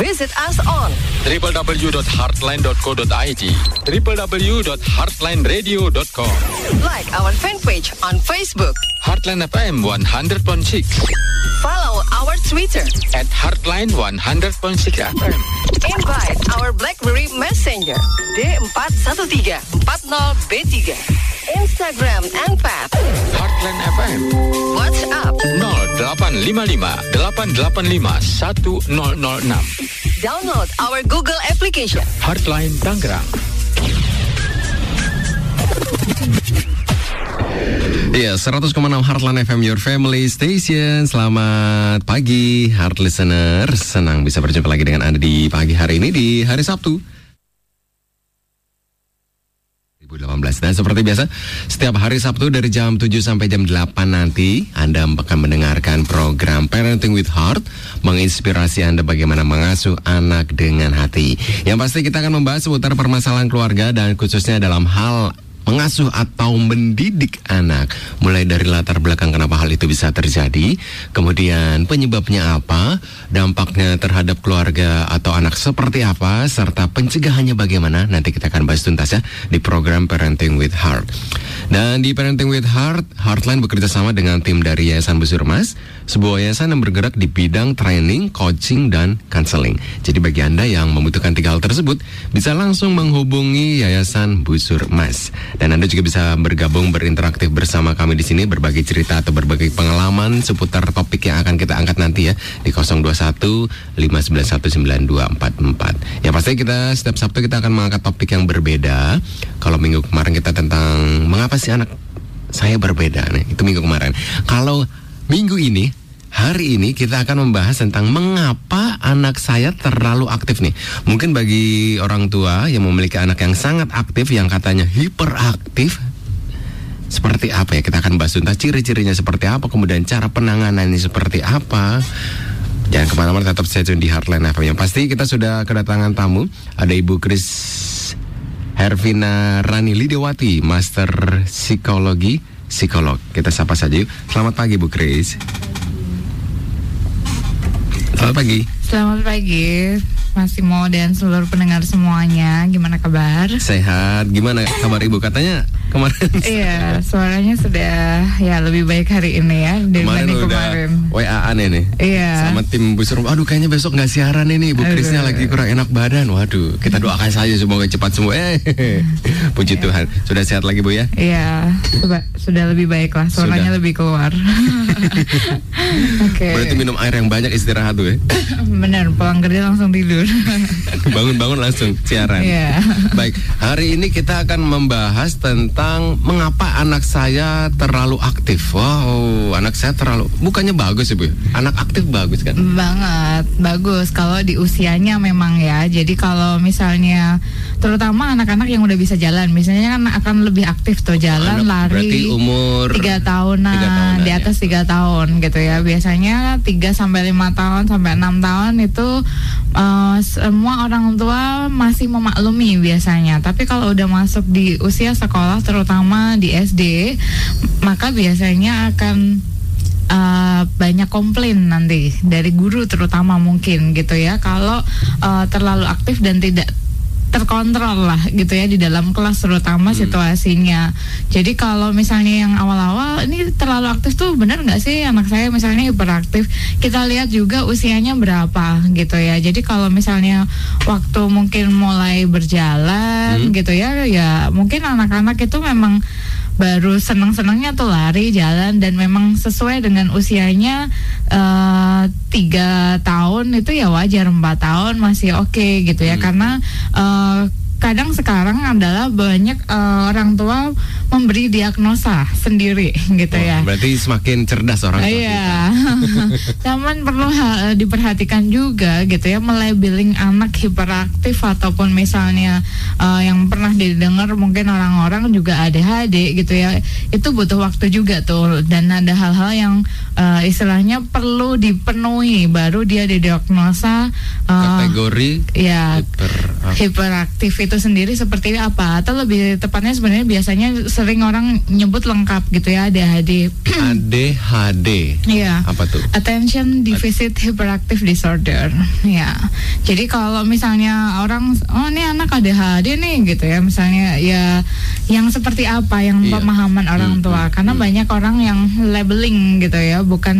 Visit us on www.heartline.co.id www.heartlineradio.com like our fan page on Facebook. Heartline FM 100.6 Follow our Twitter. at Heartline 100.6 FM Invite our BlackBerry Messenger D41340B3. Instagram and Pap. Heartline FM WhatsApp. 0855 885 1006 Download our Google application. Heartline Tangerang Iya, 100,6 Heartland FM Your Family Station. Selamat pagi, Heart Listener. Senang bisa berjumpa lagi dengan Anda di pagi hari ini di hari Sabtu. 2018 dan seperti biasa setiap hari Sabtu dari jam 7 sampai jam 8 nanti Anda akan mendengarkan program Parenting with Heart menginspirasi Anda bagaimana mengasuh anak dengan hati. Yang pasti kita akan membahas seputar permasalahan keluarga dan khususnya dalam hal mengasuh atau mendidik anak mulai dari latar belakang kenapa hal itu bisa terjadi kemudian penyebabnya apa dampaknya terhadap keluarga atau anak seperti apa serta pencegahannya bagaimana nanti kita akan bahas tuntas ya di program Parenting with Heart dan di Parenting with Heart Heartline bekerja sama dengan tim dari Yayasan Busur Mas sebuah yayasan yang bergerak di bidang training, coaching, dan counseling. Jadi bagi Anda yang membutuhkan tiga hal tersebut, bisa langsung menghubungi Yayasan Busur Mas. Dan Anda juga bisa bergabung berinteraktif bersama kami di sini, berbagi cerita atau berbagi pengalaman seputar topik yang akan kita angkat nanti ya di 021 591 9244. Ya pasti kita setiap Sabtu kita akan mengangkat topik yang berbeda. Kalau minggu kemarin kita tentang mengapa sih anak saya berbeda nih, itu minggu kemarin. Kalau minggu ini Hari ini kita akan membahas tentang mengapa anak saya terlalu aktif nih. Mungkin bagi orang tua yang memiliki anak yang sangat aktif, yang katanya hiperaktif, seperti apa ya? Kita akan bahas tuntas ciri-cirinya seperti apa, kemudian cara penanganannya seperti apa. Jangan ke mana-mana, tetap stay tune di Heartline FM. Yang pasti kita sudah kedatangan tamu. Ada Ibu Kris Hervina Rani Lidewati, Master Psikologi, Psikolog. Kita sapa saja yuk. Selamat pagi Bu Kris. Selamat pagi. Selamat pagi, Mas Timo dan seluruh pendengar semuanya. Gimana kabar? Sehat. Gimana kabar Ibu? Katanya kemarin Iya, suaranya sudah ya lebih baik hari ini ya kemarin dibanding udah kemarin. WA-an ini. Iya. Sama tim busur. Aduh kayaknya besok nggak siaran ini. Bu Krisnya lagi kurang enak badan. Waduh, kita doakan saja semoga cepat sembuh. Eh, puji Tuhan. Sudah sehat lagi Bu ya? Iya, sudah, sudah lebih baik lah. Suaranya Sudah. lebih keluar. Oke. Berarti minum air yang banyak istirahat tuh ya. Benar, pulang kerja langsung tidur. Bangun-bangun langsung siaran. Iya. Baik, hari ini kita akan membahas tentang mengapa anak saya terlalu aktif. Wow, anak saya terlalu bukannya bagus Ibu. ya? Anak aktif bagus kan? Banget, bagus kalau di usianya memang ya. Jadi kalau misalnya terutama anak-anak yang udah bisa jalan, misalnya kan akan lebih aktif tuh jalan, Anak- berarti lari. umur tiga tahunan, tahunan, di ya. atas tiga tahun gitu ya. Biasanya 3 sampai lima tahun sampai enam tahun itu eh, semua orang tua masih memaklumi biasanya. Tapi kalau udah masuk di usia sekolah terutama di SD, maka biasanya akan uh, banyak komplain nanti dari guru terutama mungkin gitu ya kalau uh, terlalu aktif dan tidak terkontrol lah gitu ya di dalam kelas terutama situasinya. Jadi kalau misalnya yang awal-awal ini terlalu aktif tuh benar nggak sih anak saya misalnya hiperaktif? Kita lihat juga usianya berapa gitu ya. Jadi kalau misalnya waktu mungkin mulai berjalan gitu ya, ya mungkin anak-anak itu memang baru seneng-senengnya tuh lari jalan dan memang sesuai dengan usianya eh, tiga tahun itu ya wajar empat tahun masih oke gitu ya. Karena eh, kadang sekarang adalah banyak eh, orang tua memberi diagnosa sendiri gitu Oh, ya. Berarti semakin cerdas orang tua. Iya, cuman perlu ha- diperhatikan juga gitu ya melabeling anak hiperaktif ataupun misalnya eh, yang pernah didengar mungkin orang-orang juga ADHD gitu ya itu butuh waktu juga tuh dan ada hal-hal yang eh, istilahnya perlu dipenuhi baru dia didiagnosa eh, Kategori ya hiper hiperaktif itu sendiri seperti apa atau lebih tepatnya sebenarnya biasanya sering orang nyebut lengkap gitu ya ADHD. ADHD. Iya. Apa tuh? Attention Deficit Hyperactive Disorder. Ya. Jadi kalau misalnya orang oh ini anak ADHD nih gitu ya, misalnya ya yang seperti apa yang Iya. pemahaman orang Hmm, tua hmm, karena hmm. banyak orang yang labeling gitu ya, bukan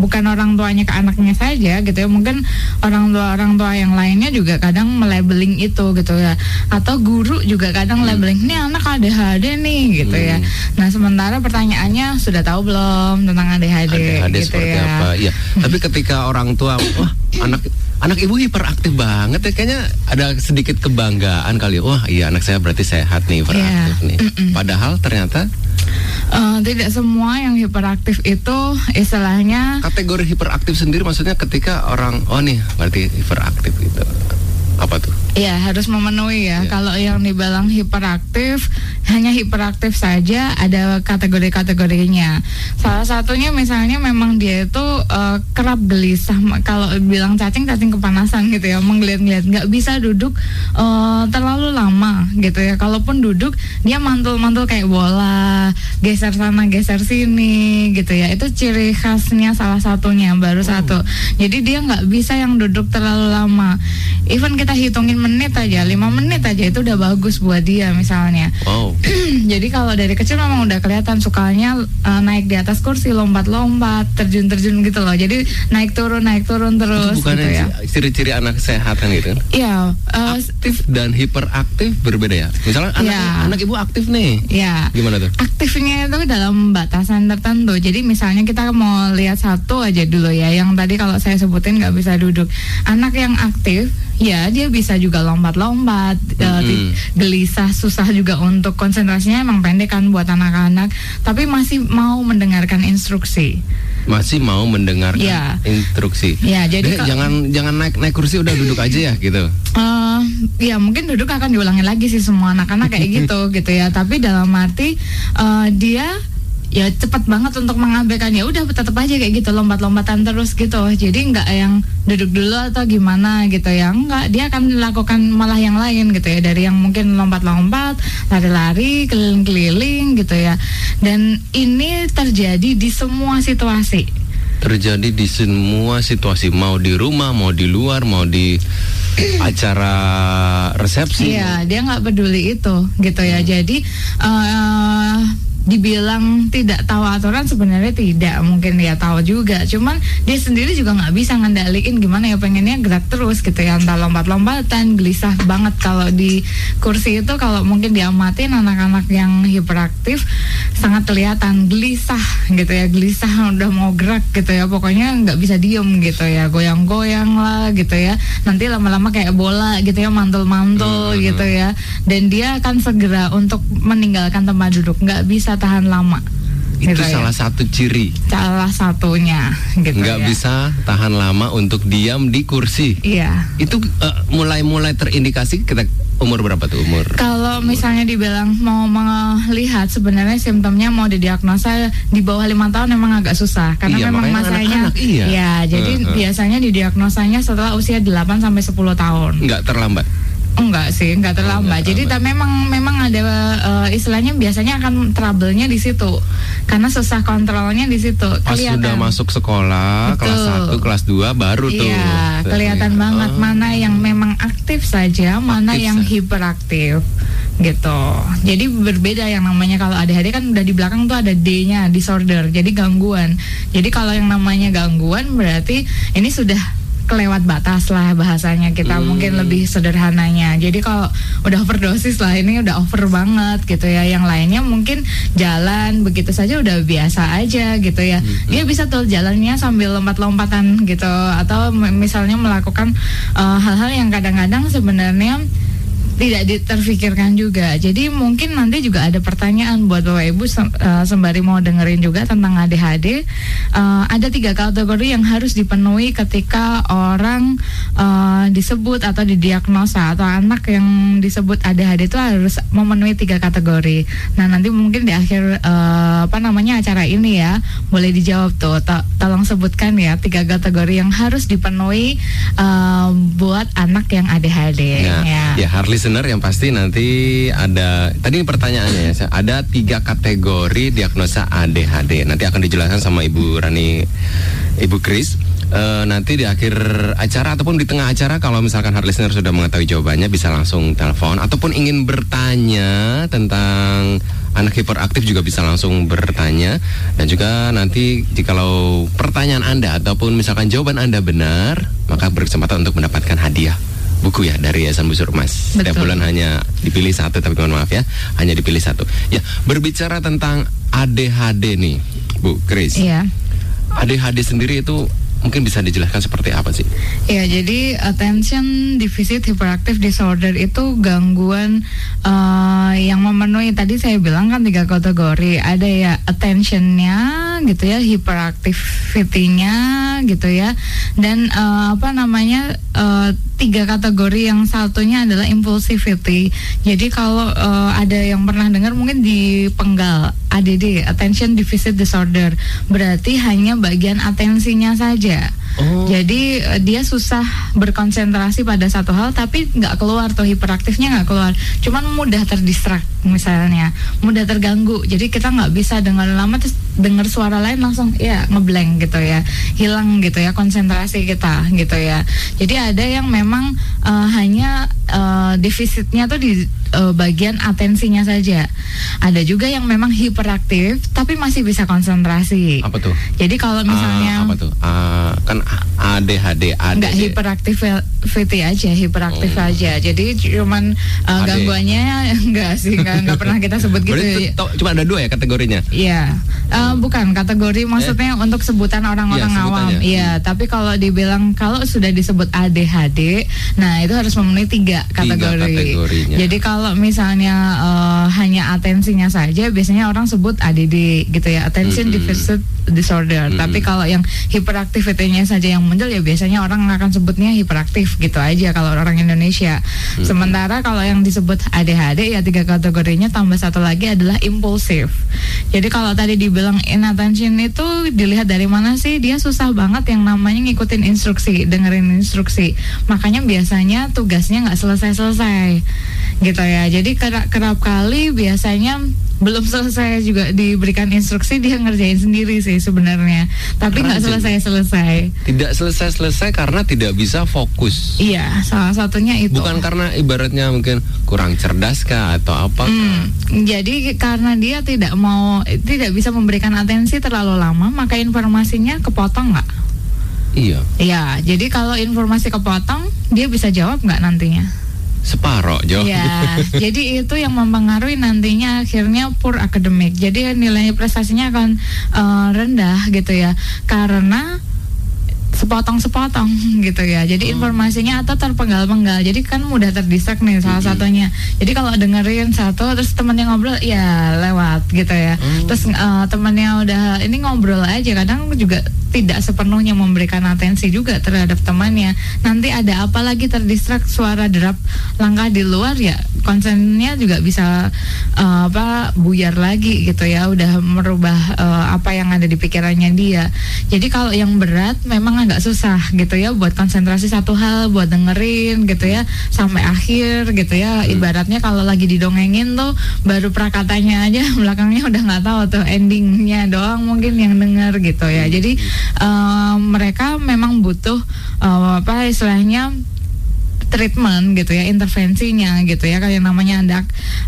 bukan orang tuanya ke anaknya saja gitu ya. Mungkin orang tua orang tua yang lainnya juga kadang melabeling itu gitu ya. Atau guru juga kadang labeling ini anak ADHD nih gitu ya. Hmm. Nah, sementara pertanyaannya sudah tahu belum tentang ADHD, ADHD gitu seperti ya. apa? Iya. Tapi ketika orang tua, wah anak anak ibu hiperaktif banget ya, kayaknya ada sedikit kebanggaan kali. Wah iya anak saya berarti sehat nih hiperaktif Iya. nih. Padahal ternyata Eh, tidak semua yang hiperaktif itu istilahnya kategori hiperaktif sendiri maksudnya ketika orang oh nih berarti hiperaktif gitu. Apa tuh? ya harus memenuhi ya. Iya. Kalau yang dibilang hiperaktif hanya hiperaktif saja ada kategori-kategorinya. Salah satunya misalnya memang dia itu eh, kerap gelisah. Kalau bilang cacing cacing kepanasan gitu ya, menggeliat-geliat, nggak bisa duduk eh, terlalu lama gitu ya. Kalaupun duduk dia mantul-mantul kayak bola, geser sana geser sini gitu ya. Itu ciri khasnya salah satunya baru satu. Jadi dia nggak bisa yang duduk terlalu lama. Even kita hitungin menit aja, lima menit aja itu udah bagus buat dia misalnya. Wow. Jadi kalau dari kecil memang udah kelihatan sukanya uh, naik di atas kursi, lompat-lompat, terjun-terjun gitu loh. Jadi naik turun, naik turun Itu terus gitu bukannya ya. ciri-ciri anak sehat kan gitu kan? Iya, uh, Aktif dan hiperaktif berbeda ya. Misalnya anak Iya. anak ibu aktif nih. ya. Gimana tuh? Aktifnya itu dalam batasan tertentu. Jadi misalnya kita mau lihat satu aja dulu ya. Yang tadi kalau saya sebutin nggak bisa duduk. Anak yang aktif, ya dia bisa juga lompat-lompat, ti- Mm-mm. gelisah, susah juga untuk konsentrasinya emang pendek kan buat anak-anak. Tapi masih mau mendengarkan instruksi. Masih mau mendengarkan Iya. instruksi. Ya, jadi jangan jangan naik naik kursi udah duduk aja ya gitu. Eh, ya mungkin duduk akan diulangi lagi sih semua anak-anak kayak gitu gitu ya. Tapi dalam arti eh, dia ya cepat banget untuk mengabaikan ya udah tetap aja kayak gitu lompat-lompatan terus gitu. Jadi nggak yang duduk dulu atau gimana gitu ya. Enggak, dia akan melakukan malah yang lain gitu ya. Dari yang mungkin lompat-lompat, lari-lari, keliling-keliling gitu ya. Dan ini terjadi di semua situasi. terjadi di semua situasi mau di rumah mau di luar mau di acara resepsi Iya, dia nggak peduli itu, gitu ya. Jadi eh dibilang tidak tahu aturan sebenarnya tidak, mungkin dia tahu juga. Cuman dia sendiri juga nggak bisa ngendaliin gimana ya pengennya gerak terus gitu ya, entah lompat-lompatan, gelisah banget kalau di kursi itu kalau mungkin diamatin anak-anak yang hiperaktif sangat kelihatan gelisah gitu ya, gelisah udah mau gerak gitu ya, pokoknya nggak bisa diem gitu ya, goyang-goyang lah gitu ya. Nanti lama-lama kayak bola gitu ya, mantul-mantul Hmm. gitu ya. Dan dia akan segera untuk meninggalkan tempat duduk, nggak bisa tahan lama. itu gitu ya. salah satu ciri salah satunya gitu nggak ya. bisa tahan lama untuk diam di kursi Iya. itu eh, mulai-mulai terindikasi kita umur berapa tuh umur Kalau misalnya dibilang mau melihat sebenarnya simptomnya mau didiagnosa di bawah lima tahun memang agak susah karena Iya, memang masanya iya. ya jadi Heeh. biasanya didiagnosanya setelah usia 8 sampai 10 tahun. nggak terlambat Enggak sih, enggak terlambat. enggak Jadi memang memang ada eh, istilahnya biasanya akan trouble-nya di situ. Karena susah kontrolnya di situ. pas sudah masuk sekolah kelas Betul. 1 kelas 2 baru tuh Iya, kelihatan banget Oh. mana yang memang aktif saja, mana Aktif yang saja. hiperaktif gitu. Jadi berbeda yang namanya kalau ADHD kan udah di belakang tuh ada D-nya, disorder. Jadi gangguan. Jadi kalau yang namanya gangguan berarti ini sudah kelewat batas lah bahasanya kita Hmm. mungkin lebih sederhananya. Jadi kalau udah overdosis lah ini udah over banget gitu ya. Yang lainnya mungkin jalan begitu saja udah biasa aja gitu ya. Dia bisa tuh jalannya sambil lompat-lompatan gitu atau misalnya melakukan eh, hal-hal yang kadang-kadang sebenarnya tidak terfikirkan juga. Jadi mungkin nanti juga ada pertanyaan buat bapak ibu eh, sembari mau dengerin juga tentang ADHD. Eh, ada tiga kategori yang harus dipenuhi ketika orang eh, disebut atau didiagnosa atau anak yang disebut ADHD itu harus memenuhi tiga kategori. Nah nanti mungkin di akhir eh, apa namanya acara ini ya boleh dijawab tuh. To- tolong sebutkan ya tiga kategori yang harus dipenuhi eh, buat anak yang ADHD. Nah, ya. ya hard listener yang pasti nanti ada tadi pertanyaannya ya, ada tiga kategori diagnosa ADHD. Nanti akan dijelaskan sama Ibu Rani, Ibu Kris. Eh, nanti di akhir acara ataupun di tengah acara kalau misalkan hard listener sudah mengetahui jawabannya bisa langsung telepon ataupun ingin bertanya tentang anak hiperaktif juga bisa langsung bertanya dan juga nanti jikalau pertanyaan Anda ataupun misalkan jawaban Anda benar maka berkesempatan untuk mendapatkan hadiah buku ya dari Yayasan Busur Emas. Setiap bulan hanya dipilih satu tapi mohon maaf ya, hanya dipilih satu. Ya, berbicara tentang ADHD nih, Bu Kris. Iya. ADHD sendiri itu mungkin bisa dijelaskan seperti apa sih? Ya, jadi attention deficit hyperactive disorder itu gangguan eh, yang memenuhi tadi saya bilang kan tiga kategori. Ada ya attentionnya gitu ya, hyperactivity-nya gitu ya, dan eh, apa namanya eh, tiga kategori yang satunya adalah impulsivity. Jadi kalau eh, ada yang pernah dengar mungkin di penggal ADD attention deficit disorder berarti hanya bagian atensinya saja. Oh. Jadi eh, dia susah berkonsentrasi pada satu hal tapi nggak keluar tuh hiperaktifnya nggak keluar. Cuman mudah terdistrak misalnya, mudah terganggu. Jadi kita nggak bisa dengar lama terus dengar suara lain langsung ya ngeblank gitu ya, hilang gitu ya konsentrasi kita gitu ya. Jadi ada yang memang eh, hanya eh, defisitnya tuh di eh, bagian atensinya saja. Ada juga yang memang hiperaktif tapi masih bisa konsentrasi. Apa tuh? Jadi kalau misalnya Ah, apa tuh? Ah, kan ADHD, Enggak ADD. hiperaktivity aja, hiperaktif Oh. aja. Jadi cuman uh, AD. gangguannya enggak sih, enggak, enggak pernah kita sebut gitu. Berarti itu cuma ada dua ya kategorinya? Iya, Eh, bukan kategori maksudnya untuk sebutan orang-orang Iya, awam. Iya, tapi kalau dibilang kalau sudah disebut ADHD, nah itu harus memenuhi tiga kategori. kategorinya. Jadi kalau misalnya eh, hanya atensinya saja, biasanya orang sebut ADD gitu ya, attention Mm-mm. deficit disorder. Mm-mm. Tapi kalau yang hiperaktivitinya saja yang muncul ya biasanya orang akan sebutnya hiperaktif gitu aja kalau orang Indonesia. Sementara kalau yang disebut ADHD ya tiga kategorinya tambah satu lagi adalah impulsif. Jadi kalau tadi dibilang inattention itu dilihat dari mana sih dia susah banget yang namanya ngikutin instruksi, dengerin instruksi. Makanya biasanya tugasnya nggak selesai-selesai gitu ya. Jadi kerap, kerap kali biasanya belum selesai juga diberikan instruksi dia ngerjain sendiri sih sebenarnya. Tapi nggak Rajin. selesai-selesai. Tidak selesai-selesai karena tidak bisa fokus. Iya, salah satunya itu. Bukan karena ibaratnya mungkin kurang cerdas kah atau apa? Hmm, jadi karena dia tidak mau tidak bisa memberikan atensi terlalu lama, maka informasinya kepotong nggak? Iya, Iya, jadi kalau informasi kepotong, dia bisa jawab nggak nantinya? separoh Jo. Iya, jadi itu yang mempengaruhi nantinya akhirnya poor akademik. Jadi nilai prestasinya akan eh, rendah gitu ya, karena sepotong-sepotong gitu ya. Jadi informasinya atau terpenggal-penggal. Jadi kan mudah terdistrak nih salah satunya. Jadi kalau dengerin satu terus temennya ngobrol ya lewat gitu ya. Terus eh, temennya udah ini ngobrol aja kadang juga tidak sepenuhnya memberikan atensi juga terhadap temannya. Nanti ada apa lagi terdistrak suara derap langkah di luar ya konsennya juga bisa eh, apa buyar lagi gitu ya. Udah merubah eh, apa yang ada di pikirannya dia. Jadi kalau yang berat memang agak susah gitu ya buat konsentrasi satu hal, buat dengerin gitu ya sampai akhir gitu ya. Ibaratnya kalau lagi didongengin tuh baru prakatanya aja belakangnya udah nggak tahu tuh endingnya doang mungkin yang denger gitu ya. Jadi eh, mereka memang butuh eh, apa istilahnya treatment gitu ya intervensinya gitu ya. Kayak namanya ada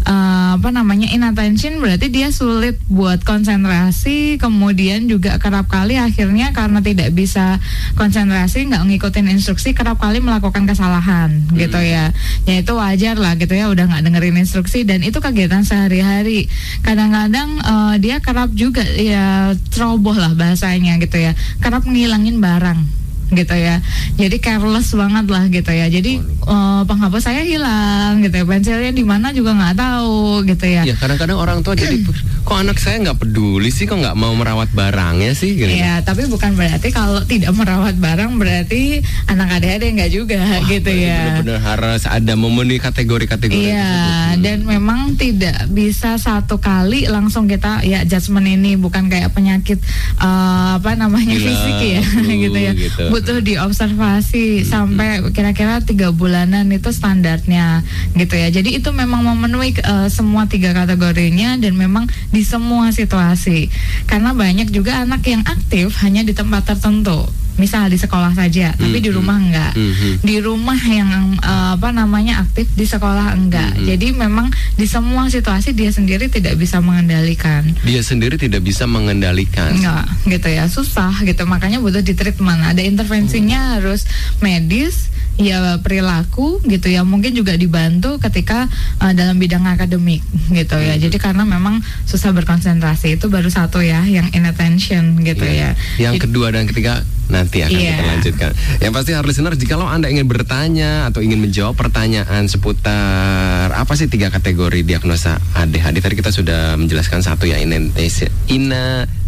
eh, apa namanya inattention berarti dia sulit buat konsentrasi kemudian juga kerap kali akhirnya karena tidak bisa konsentrasi nggak ngikutin instruksi kerap kali melakukan kesalahan gitu ya. Ya itu wajar lah gitu ya udah nggak dengerin instruksi dan itu kegiatan sehari-hari. Kadang-kadang eh, dia kerap juga ya ceroboh lah bahasanya gitu ya. Kerap ngilangin barang gitu ya. Jadi careless banget lah gitu ya. Jadi eh, penghapus saya hilang gitu ya. Pensilnya di mana juga nggak tahu gitu ya. Ya kadang-kadang orang tua jadi kok anak saya nggak peduli sih kok nggak mau merawat barangnya sih gitu. Iya, tapi bukan berarti kalau tidak merawat barang berarti anak adik-adik nggak juga gitu Berarti ya. Benar-benar harus ada memenuhi kategori-kategori Iya, tersebut. dan memang tidak bisa satu kali langsung kita ya judgement ini bukan kayak penyakit eh, apa namanya Gila, fisik ya, flu, gitu ya. gitu. Butuh diobservasi sampai kira-kira tiga bulanan itu standarnya, gitu ya. Jadi itu memang memenuhi eh, semua tiga kategorinya dan memang di semua situasi. Karena banyak juga anak yang aktif hanya di tempat tertentu. Misal di sekolah saja, tapi di Mhm. rumah enggak Mhm. di rumah yang eh, apa namanya aktif di sekolah enggak. Mhm. Jadi memang di semua situasi dia sendiri tidak bisa mengendalikan. Dia sendiri tidak bisa mengendalikan. Enggak, gitu ya, susah gitu. Makanya butuh di treatment. Ada intervensinya harus medis, ya perilaku gitu ya. Mungkin juga dibantu ketika eh, dalam bidang akademik gitu ya. Jadi karena memang susah berkonsentrasi itu baru satu ya yang inattention gitu Iya. ya. Yang kedua dan ketiga nanti akan Iya. kita lanjutkan. Yang pasti harus listener jikalau Anda ingin bertanya atau ingin menjawab pertanyaan seputar apa sih tiga kategori diagnosa ADHD tadi kita sudah menjelaskan satu ya inattention.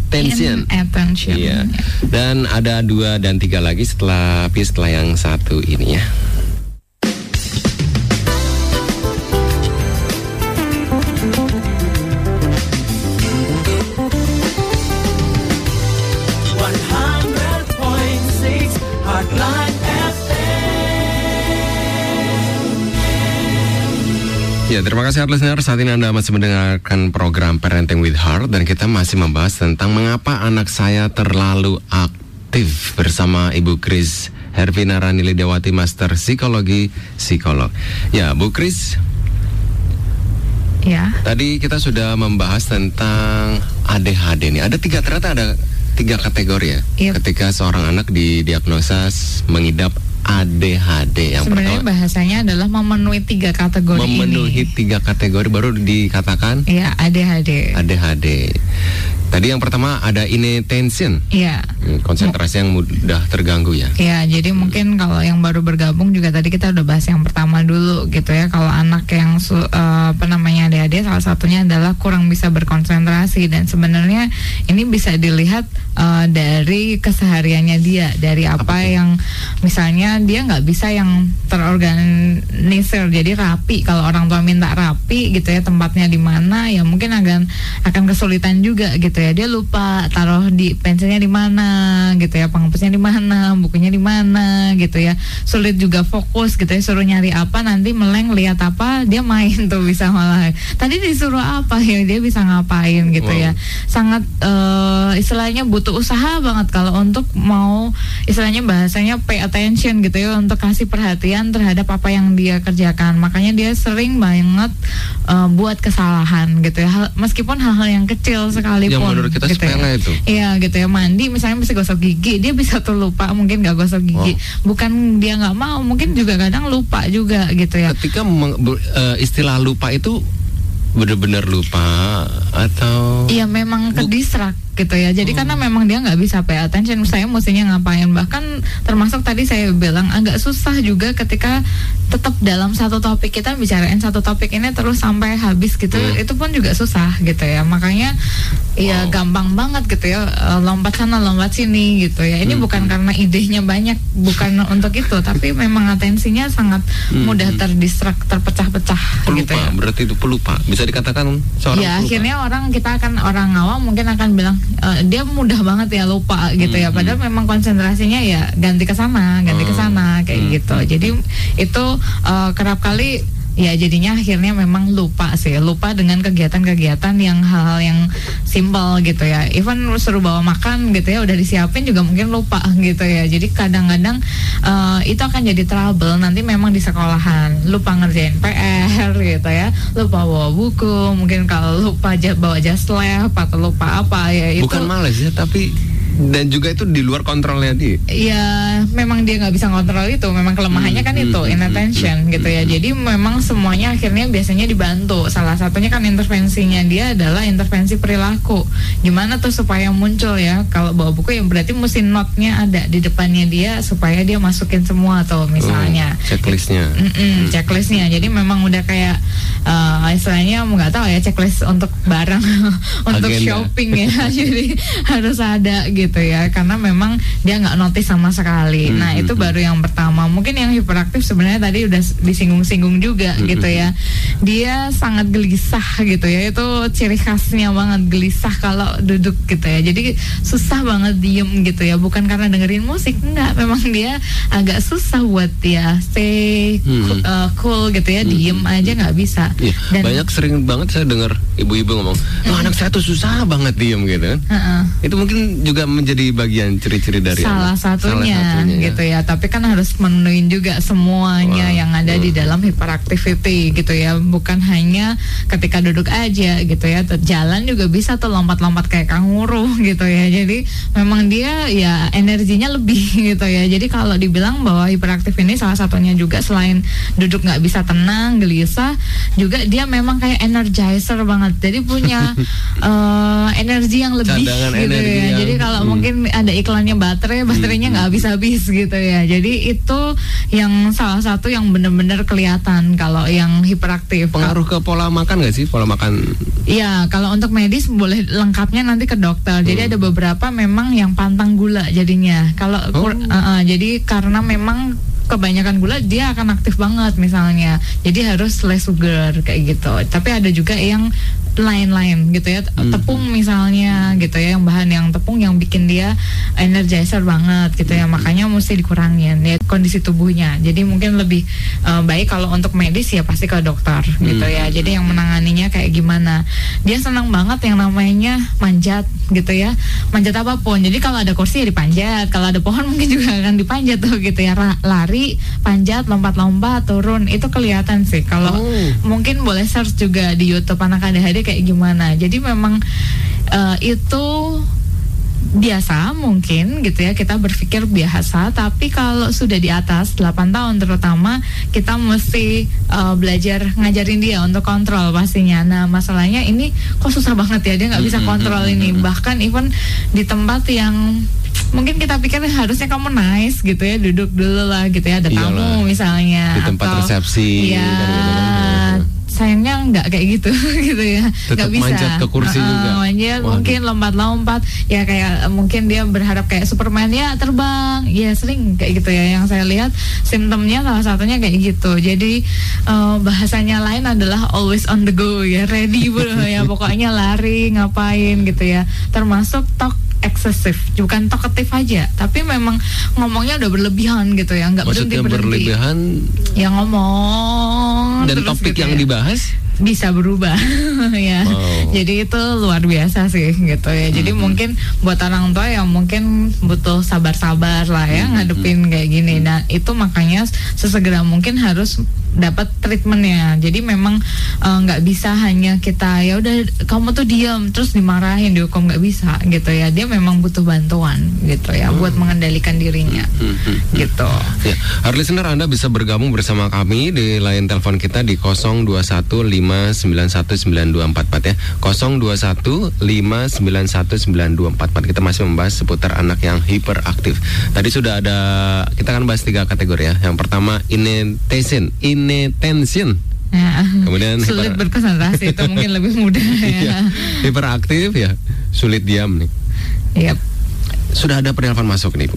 Inattention. Inattention. Iya. Dan ada dua dan tiga lagi setelah setelah yang satu ini ya. Ya, terima kasih hard listener. Saat ini Anda masih mendengarkan program Parenting with Heart dan kita masih membahas tentang mengapa anak saya terlalu aktif bersama Ibu Kris Hervina Rani Lidawati Master Psikologi Psikolog. Ya, Bu Kris, Ya. tadi kita sudah membahas tentang ADHD nih. Ada tiga ternyata ada tiga kategori ya. Iya. Ketika seorang anak didiagnosa mengidap ADHD yang Sebenarnya pertama bahasanya adalah memenuhi tiga kategori memenuhi ini. tiga kategori baru dikatakan Iya, ADHD. ADHD. Tadi yang pertama ada inattention, Iya. Hmm, konsentrasi yang mudah terganggu ya. Ya, jadi mungkin kalau yang baru bergabung juga tadi kita udah bahas yang pertama dulu gitu ya. Kalau anak yang su- eh, apa namanya ADHD salah satunya adalah kurang bisa berkonsentrasi dan sebenarnya ini bisa dilihat eh, dari kesehariannya dia, dari apa, yang misalnya dia nggak bisa yang terorganisir jadi rapi. Kalau orang tua minta rapi gitu ya tempatnya di mana ya mungkin akan akan kesulitan juga gitu ya. Dia lupa taruh di pensilnya di mana gitu ya, penghapusnya di mana, bukunya di mana gitu ya. Sulit juga fokus gitu ya, suruh nyari apa nanti meleng lihat apa, dia main tuh bisa malah. Tadi disuruh apa ya dia bisa ngapain gitu Wow. ya. Sangat eh, istilahnya butuh usaha banget kalau untuk mau istilahnya bahasanya pay attention gitu ya untuk kasih perhatian terhadap apa yang dia kerjakan. Makanya dia sering banget eh, buat kesalahan gitu ya. Hal- meskipun hal-hal yang kecil sekalipun. Yang menurut kita gitu ya. sepele itu. Iya gitu ya. Mandi misalnya mesti gosok gigi dia bisa tuh lupa mungkin gak gosok gigi. Bukan dia nggak mau mungkin juga kadang lupa juga gitu ya. Ketika meng- eh, istilah lupa itu benar-benar lupa atau Iya memang kedistrak gitu ya. Jadi Oh. karena memang dia nggak bisa pay attention. Saya mestinya ngapain? Bahkan termasuk tadi saya bilang agak susah juga ketika tetap dalam satu topik kita bicarain satu topik ini terus sampai habis gitu. Hmm. Itu pun juga susah gitu ya. Makanya ya Wow. gampang banget gitu ya eh, lompat sana lompat sini gitu ya. Ini Hmm. bukan karena idenya banyak, bukan untuk itu, tapi memang atensinya sangat Hmm. mudah terdistrak, terpecah-pecah pelupa? gitu ya. Berarti itu pelupa. Bisa dikatakan seorang ya pelupa. akhirnya orang kita akan orang awam mungkin akan bilang "Eh, dia mudah banget ya lupa gitu ya. Hmm, padahal memang konsentrasinya ya ganti ke sana ganti ke Hmm, sana kayak hmm, gitu. Jadi itu eh, kerap kali ya jadinya akhirnya memang lupa sih. Lupa dengan kegiatan-kegiatan yang hal-hal yang simpel gitu ya. Even suruh bawa makan gitu ya udah disiapin juga mungkin lupa gitu ya. Jadi kadang-kadang eh, itu akan jadi trouble nanti memang di sekolahan. Lupa ngerjain PR gitu ya. Lupa bawa buku mungkin kalau lupa bawa jas lab atau lupa apa ya itu Bukan males ya, tapi Dan juga itu di luar kontrolnya dia. ya memang dia nggak bisa kontrol itu. Memang kelemahannya kan Hmm, itu hmm, inattention gitu ya. jadi memang semuanya akhirnya biasanya dibantu. Salah satunya kan intervensinya dia adalah intervensi perilaku. Gimana tuh supaya muncul ya? Kalau bawa buku ya berarti mesti notnya ada di depannya dia supaya dia masukin semua tuh misalnya. Oh, checklistnya. Checklistnya. Jadi memang udah kayak eh, istilahnya nggak tahu ya checklist untuk barang untuk Agenda. shopping ya. Jadi harus ada gitu ya karena memang dia nggak notice sama sekali. Hmm, nah hmm, itu hmm. baru yang pertama. Mungkin yang hiperaktif sebenarnya tadi udah disinggung-singgung juga Hmm, gitu ya dia sangat gelisah gitu ya itu ciri khasnya banget gelisah kalau duduk gitu ya jadi susah banget diem gitu ya bukan karena dengerin musik enggak memang dia agak susah buat dia stay Hmm. cool, uh, cool gitu ya diem aja nggak bisa Iya, dan banyak sering banget saya dengar ibu-ibu ngomong, "Oh, anak saya tuh susah banget diem gitu kan. Heeh. Itu mungkin juga menjadi bagian ciri-ciri dari salah anak. satunya, Salah satunya, ya. gitu ya tapi kan harus memenuhi juga semuanya Wah, yang ada di hmm. dalam hyperactivity gitu ya bukan hanya ketika duduk aja gitu ya. Jalan juga bisa tuh lompat-lompat kayak kanguru gitu ya. Jadi memang dia ya energinya lebih gitu ya. Jadi kalau dibilang bahwa hiperaktif ini salah satunya juga selain duduk nggak bisa tenang gelisah juga dia memang kayak energizer banget. Jadi punya eh, energi yang lebih Cadangan gitu ya. yang- jadi kalau hmm. mungkin ada iklannya baterai baterainya nggak habis-habis gitu ya. Jadi itu yang salah satu yang benar-benar kelihatan kalau yang hiperaktif Pengaruh ke pola makan gak sih? Pola makan Iya, kalau untuk medis boleh lengkapnya nanti ke dokter. Jadi Hmm. ada beberapa memang yang pantang gula jadinya. Kalau Oh. uh, uh, jadi karena memang kebanyakan gula dia akan aktif banget misalnya. Jadi harus less sugar kayak gitu. Tapi ada juga yang lain-lain gitu ya. Hmm. tepung misalnya gitu ya yang bahan yang tepung yang bikin dia energizer banget gitu ya. Makanya mesti dikurangin ya kondisi tubuhnya. Jadi mungkin lebih eh, baik kalau untuk medis ya pasti ke dokter gitu Hmm. ya jadi yang menanganinya kayak gimana. Dia senang banget yang namanya manjat gitu ya. Manjat apa pun. Jadi kalau ada kursi ya dipanjat. Kalau ada pohon mungkin juga akan dipanjat tuh gitu ya. Ra- lari panjat lompat-lompat turun. Itu kelihatan sih. Kalau Oh. mungkin boleh search juga di YouTube anak ADHD kayak gimana. Jadi memang eh, itu biasa mungkin gitu ya. Kita berpikir biasa. Tapi kalau sudah di atas 8 tahun terutama kita mesti eh, belajar ngajarin dia untuk kontrol pastinya. Nah masalahnya ini kok susah banget ya. Dia nggak bisa kontrol ini. bahkan even di tempat yang mungkin kita pikir harusnya kamu nice gitu ya duduk dulu lah gitu ya ada Iyalah. tamu misalnya Di tempat atau- resepsi, kan. sayangnya nggak kayak gitu gitu ya nggak bisa manjat ke kursi Heeh, juga. manjat Waduh. mungkin lompat-lompat ya kayak mungkin dia berharap kayak Superman ya terbang ya sering kayak gitu ya yang saya lihat simptomnya salah satunya kayak gitu jadi eh, bahasanya lain adalah always on the go ya ready bro ya pokoknya lari ngapain gitu ya termasuk talk eksesif. Bukan talkative aja tapi memang ngomongnya udah berlebihan gitu ya nggak berhenti berlebihan? Ya ngomong dan topik gitu yang ya. dibahas bisa berubah ya. Wow. Jadi itu luar biasa sih gitu ya. Jadi Mm-hmm. mungkin buat orang tua yang mungkin butuh sabar-sabar lah ya Mm-hmm. ngadepin kayak gini. Nah, itu makanya sesegera mungkin harus dapat treatmentnya. Jadi memang eh, nggak bisa hanya kita ya udah kamu tuh diam terus dimarahin dihukum nggak bisa gitu ya. Dia memang butuh bantuan gitu ya buat mengendalikan dirinya Hmm, gitu. Ya, listener Anda bisa bergabung bersama kami di line telepon kita di 0215919244 ya. 0215919244. Kita masih membahas seputar anak yang hiperaktif. Tadi sudah ada kita akan bahas tiga kategori ya. Yang pertama inattention, inattention. Ya. Kemudian sulit hiper- berkonsentrasi itu mungkin lebih mudah Iya, ya. hiperaktif ya, sulit diam nih. Yap. Sudah ada penelpon masuk nih, Bu.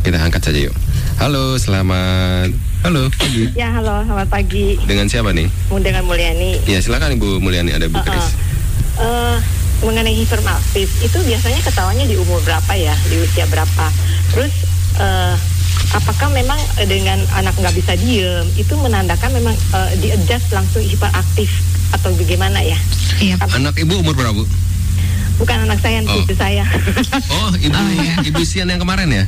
Kita angkat saja yuk. Halo, selamat. Halo, pagi. Ya halo, selamat pagi. Dengan siapa nih? Dengan Mulyani. Ya silakan Ibu Mulyani ada Bu Uh-uh. Kris. Eh, mengenai hiperaktif itu biasanya ketawanya di umur berapa ya? Di usia berapa? Terus eh, apakah memang dengan anak nggak bisa diem itu menandakan memang eh, di adjust langsung hiperaktif atau bagaimana ya? Iya. Anak Ibu umur berapa Bu? Bukan anak saya, Oh. itu saya. Oh Ibu Oh, iya. Ibu Sian yang kemarin ya?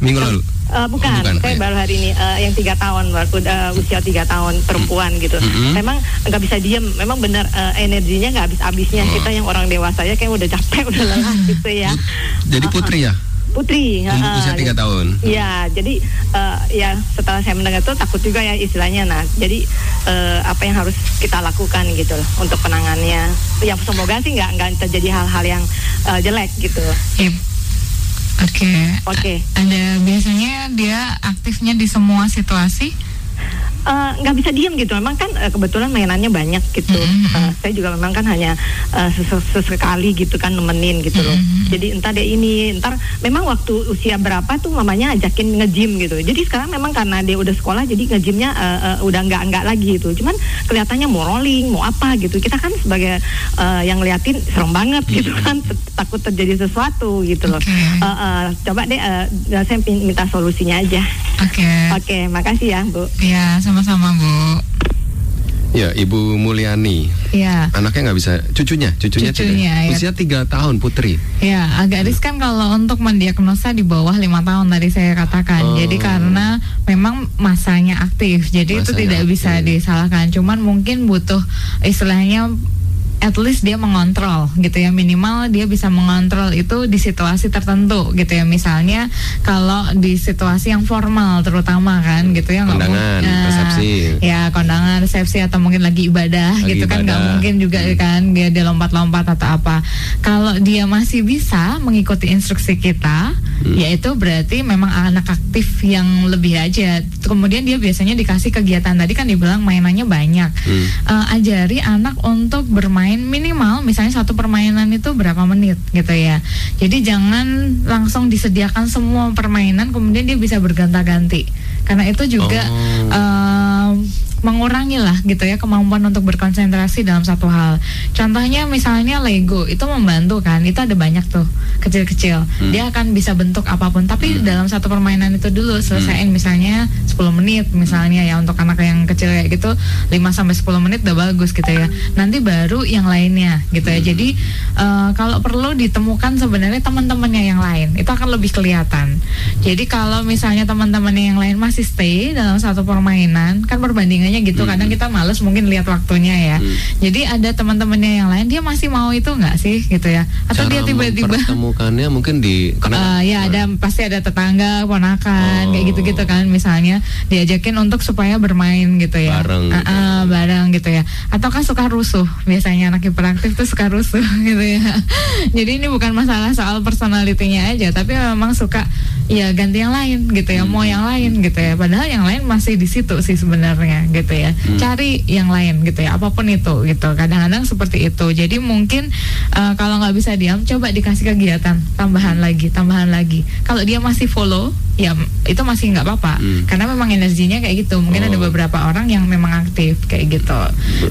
Minggu lalu. Eh, bukan, bukan, saya ya. baru hari ini eh, yang tiga tahun, baru udah usia tiga tahun perempuan gitu. Mm-mm. Memang nggak bisa diem, memang benar eh, energinya nggak habis-habisnya. Oh. Kita yang orang dewasa ya kayak udah capek, udah lelah gitu ya. Jadi putri ya? Putri, heeh. Usia tiga tahun. Iya, jadi eh, ya setelah saya mendengar itu takut juga ya istilahnya. Nah, jadi eh, apa yang harus kita lakukan gitu loh untuk penangannya. Ya semoga sih nggak nggak terjadi hal-hal yang eh, jelek gitu. Yep. Oke. Oke. Ada biasanya dia aktifnya di semua situasi. Eh, nggak bisa diem gitu. Memang kan eh, kebetulan mainannya banyak gitu. Mhm. Eh, saya juga memang kan hanya ses- sesekali gitu kan nemenin gitu loh. Mhm. Jadi entar dia ini, entar memang waktu usia berapa tuh mamanya ajakin nge-gym gitu. Jadi sekarang memang karena dia udah sekolah jadi nge-gymnya eh, eh, udah nggak nggak lagi gitu. Cuman kelihatannya mau rolling, mau apa gitu. Kita kan sebagai eh, yang ngeliatin serem banget gitu kan, takut terjadi sesuatu gitu loh. Oke. Eh, eh, coba deh, eh, saya minta solusinya aja. Oke. Oke, makasih ya Bu. Ya, sama-sama Bu. Ya, Ibu Mulyani. Ya. Anaknya nggak bisa, cucunya, cucunya, tidak. Cucunya, ya. Usia tiga tahun, putri. Ya, agak riskan kalau untuk mendiagnosa di bawah lima tahun tadi saya katakan. Oh. Jadi karena memang masanya aktif, jadi itu Masanya tidak bisa aktif. disalahkan. Cuman mungkin butuh istilahnya at least dia mengontrol gitu ya. Minimal dia bisa mengontrol itu di situasi tertentu gitu ya. Misalnya kalau di situasi yang formal terutama kan gitu ya Kondangan, mungkin- Nah, resepsi. ya kondangan resepsi atau mungkin lagi ibadah Lagi gitu kan nggak mungkin juga kan dia dia lompat-lompat atau apa. Kalau dia masih bisa mengikuti instruksi kita Hmm. yaitu berarti memang anak aktif yang lebih aja. Kemudian dia biasanya dikasih kegiatan. Tadi kan dibilang mainannya banyak. Hmm. Eh, ajari anak untuk bermain minimal misalnya satu permainan itu berapa menit gitu ya jadi jangan langsung disediakan semua permainan kemudian dia bisa berganti-ganti karena itu juga Oh. eh, mengurangi lah gitu ya kemampuan untuk berkonsentrasi dalam satu hal. Contohnya misalnya Lego itu membantu kan, itu ada banyak tuh kecil-kecil. Hmm. Dia akan bisa bentuk apa pun, tapi dalam satu permainan itu dulu selesaiin misalnya 10 menit misalnya ya untuk anak yang kecil kayak gitu 5 sampai 10 menit udah bagus gitu ya. Nanti baru yang lainnya gitu ya. Jadi eh, kalau perlu ditemukan sebenarnya teman-temannya yang lain itu akan lebih kelihatan. Jadi kalau misalnya teman-temannya yang lain masih stay dalam satu permainan, kan perbandingannya gitu. Kadang kita males mungkin lihat waktunya ya. Jadi ada teman-temannya yang lain dia masih mau itu nggak sih gitu ya? Atau Cara dia tiba-tiba mempertemukannya mungkin di karena Eh, ya ada pasti ada tetangga, ponakan, kayak Oh. gitu-gitu kan misalnya diajakin untuk supaya bermain gitu ya. Bareng gitu. ah, bareng gitu ya. Atau kan suka rusuh. Biasanya anak hiperaktif tuh suka rusuh gitu ya. Jadi ini bukan masalah soal personalitinya aja, tapi memang suka ya ganti yang lain gitu ya, mau yang lain gitu ya. Padahal yang lain masih di situ sih sebenarnya gitu ya. Cari yang lain gitu ya, apa pun itu gitu. Kadang-kadang seperti itu. Jadi mungkin eh, kalau nggak bisa diam, coba dikasih kegiatan tambahan lagi, tambahan lagi. Kalau dia masih follow, ya itu masih nggak apa-apa. Hmm. Karena memang energinya kayak gitu. Mungkin ada Oh. beberapa orang yang memang aktif kayak gitu.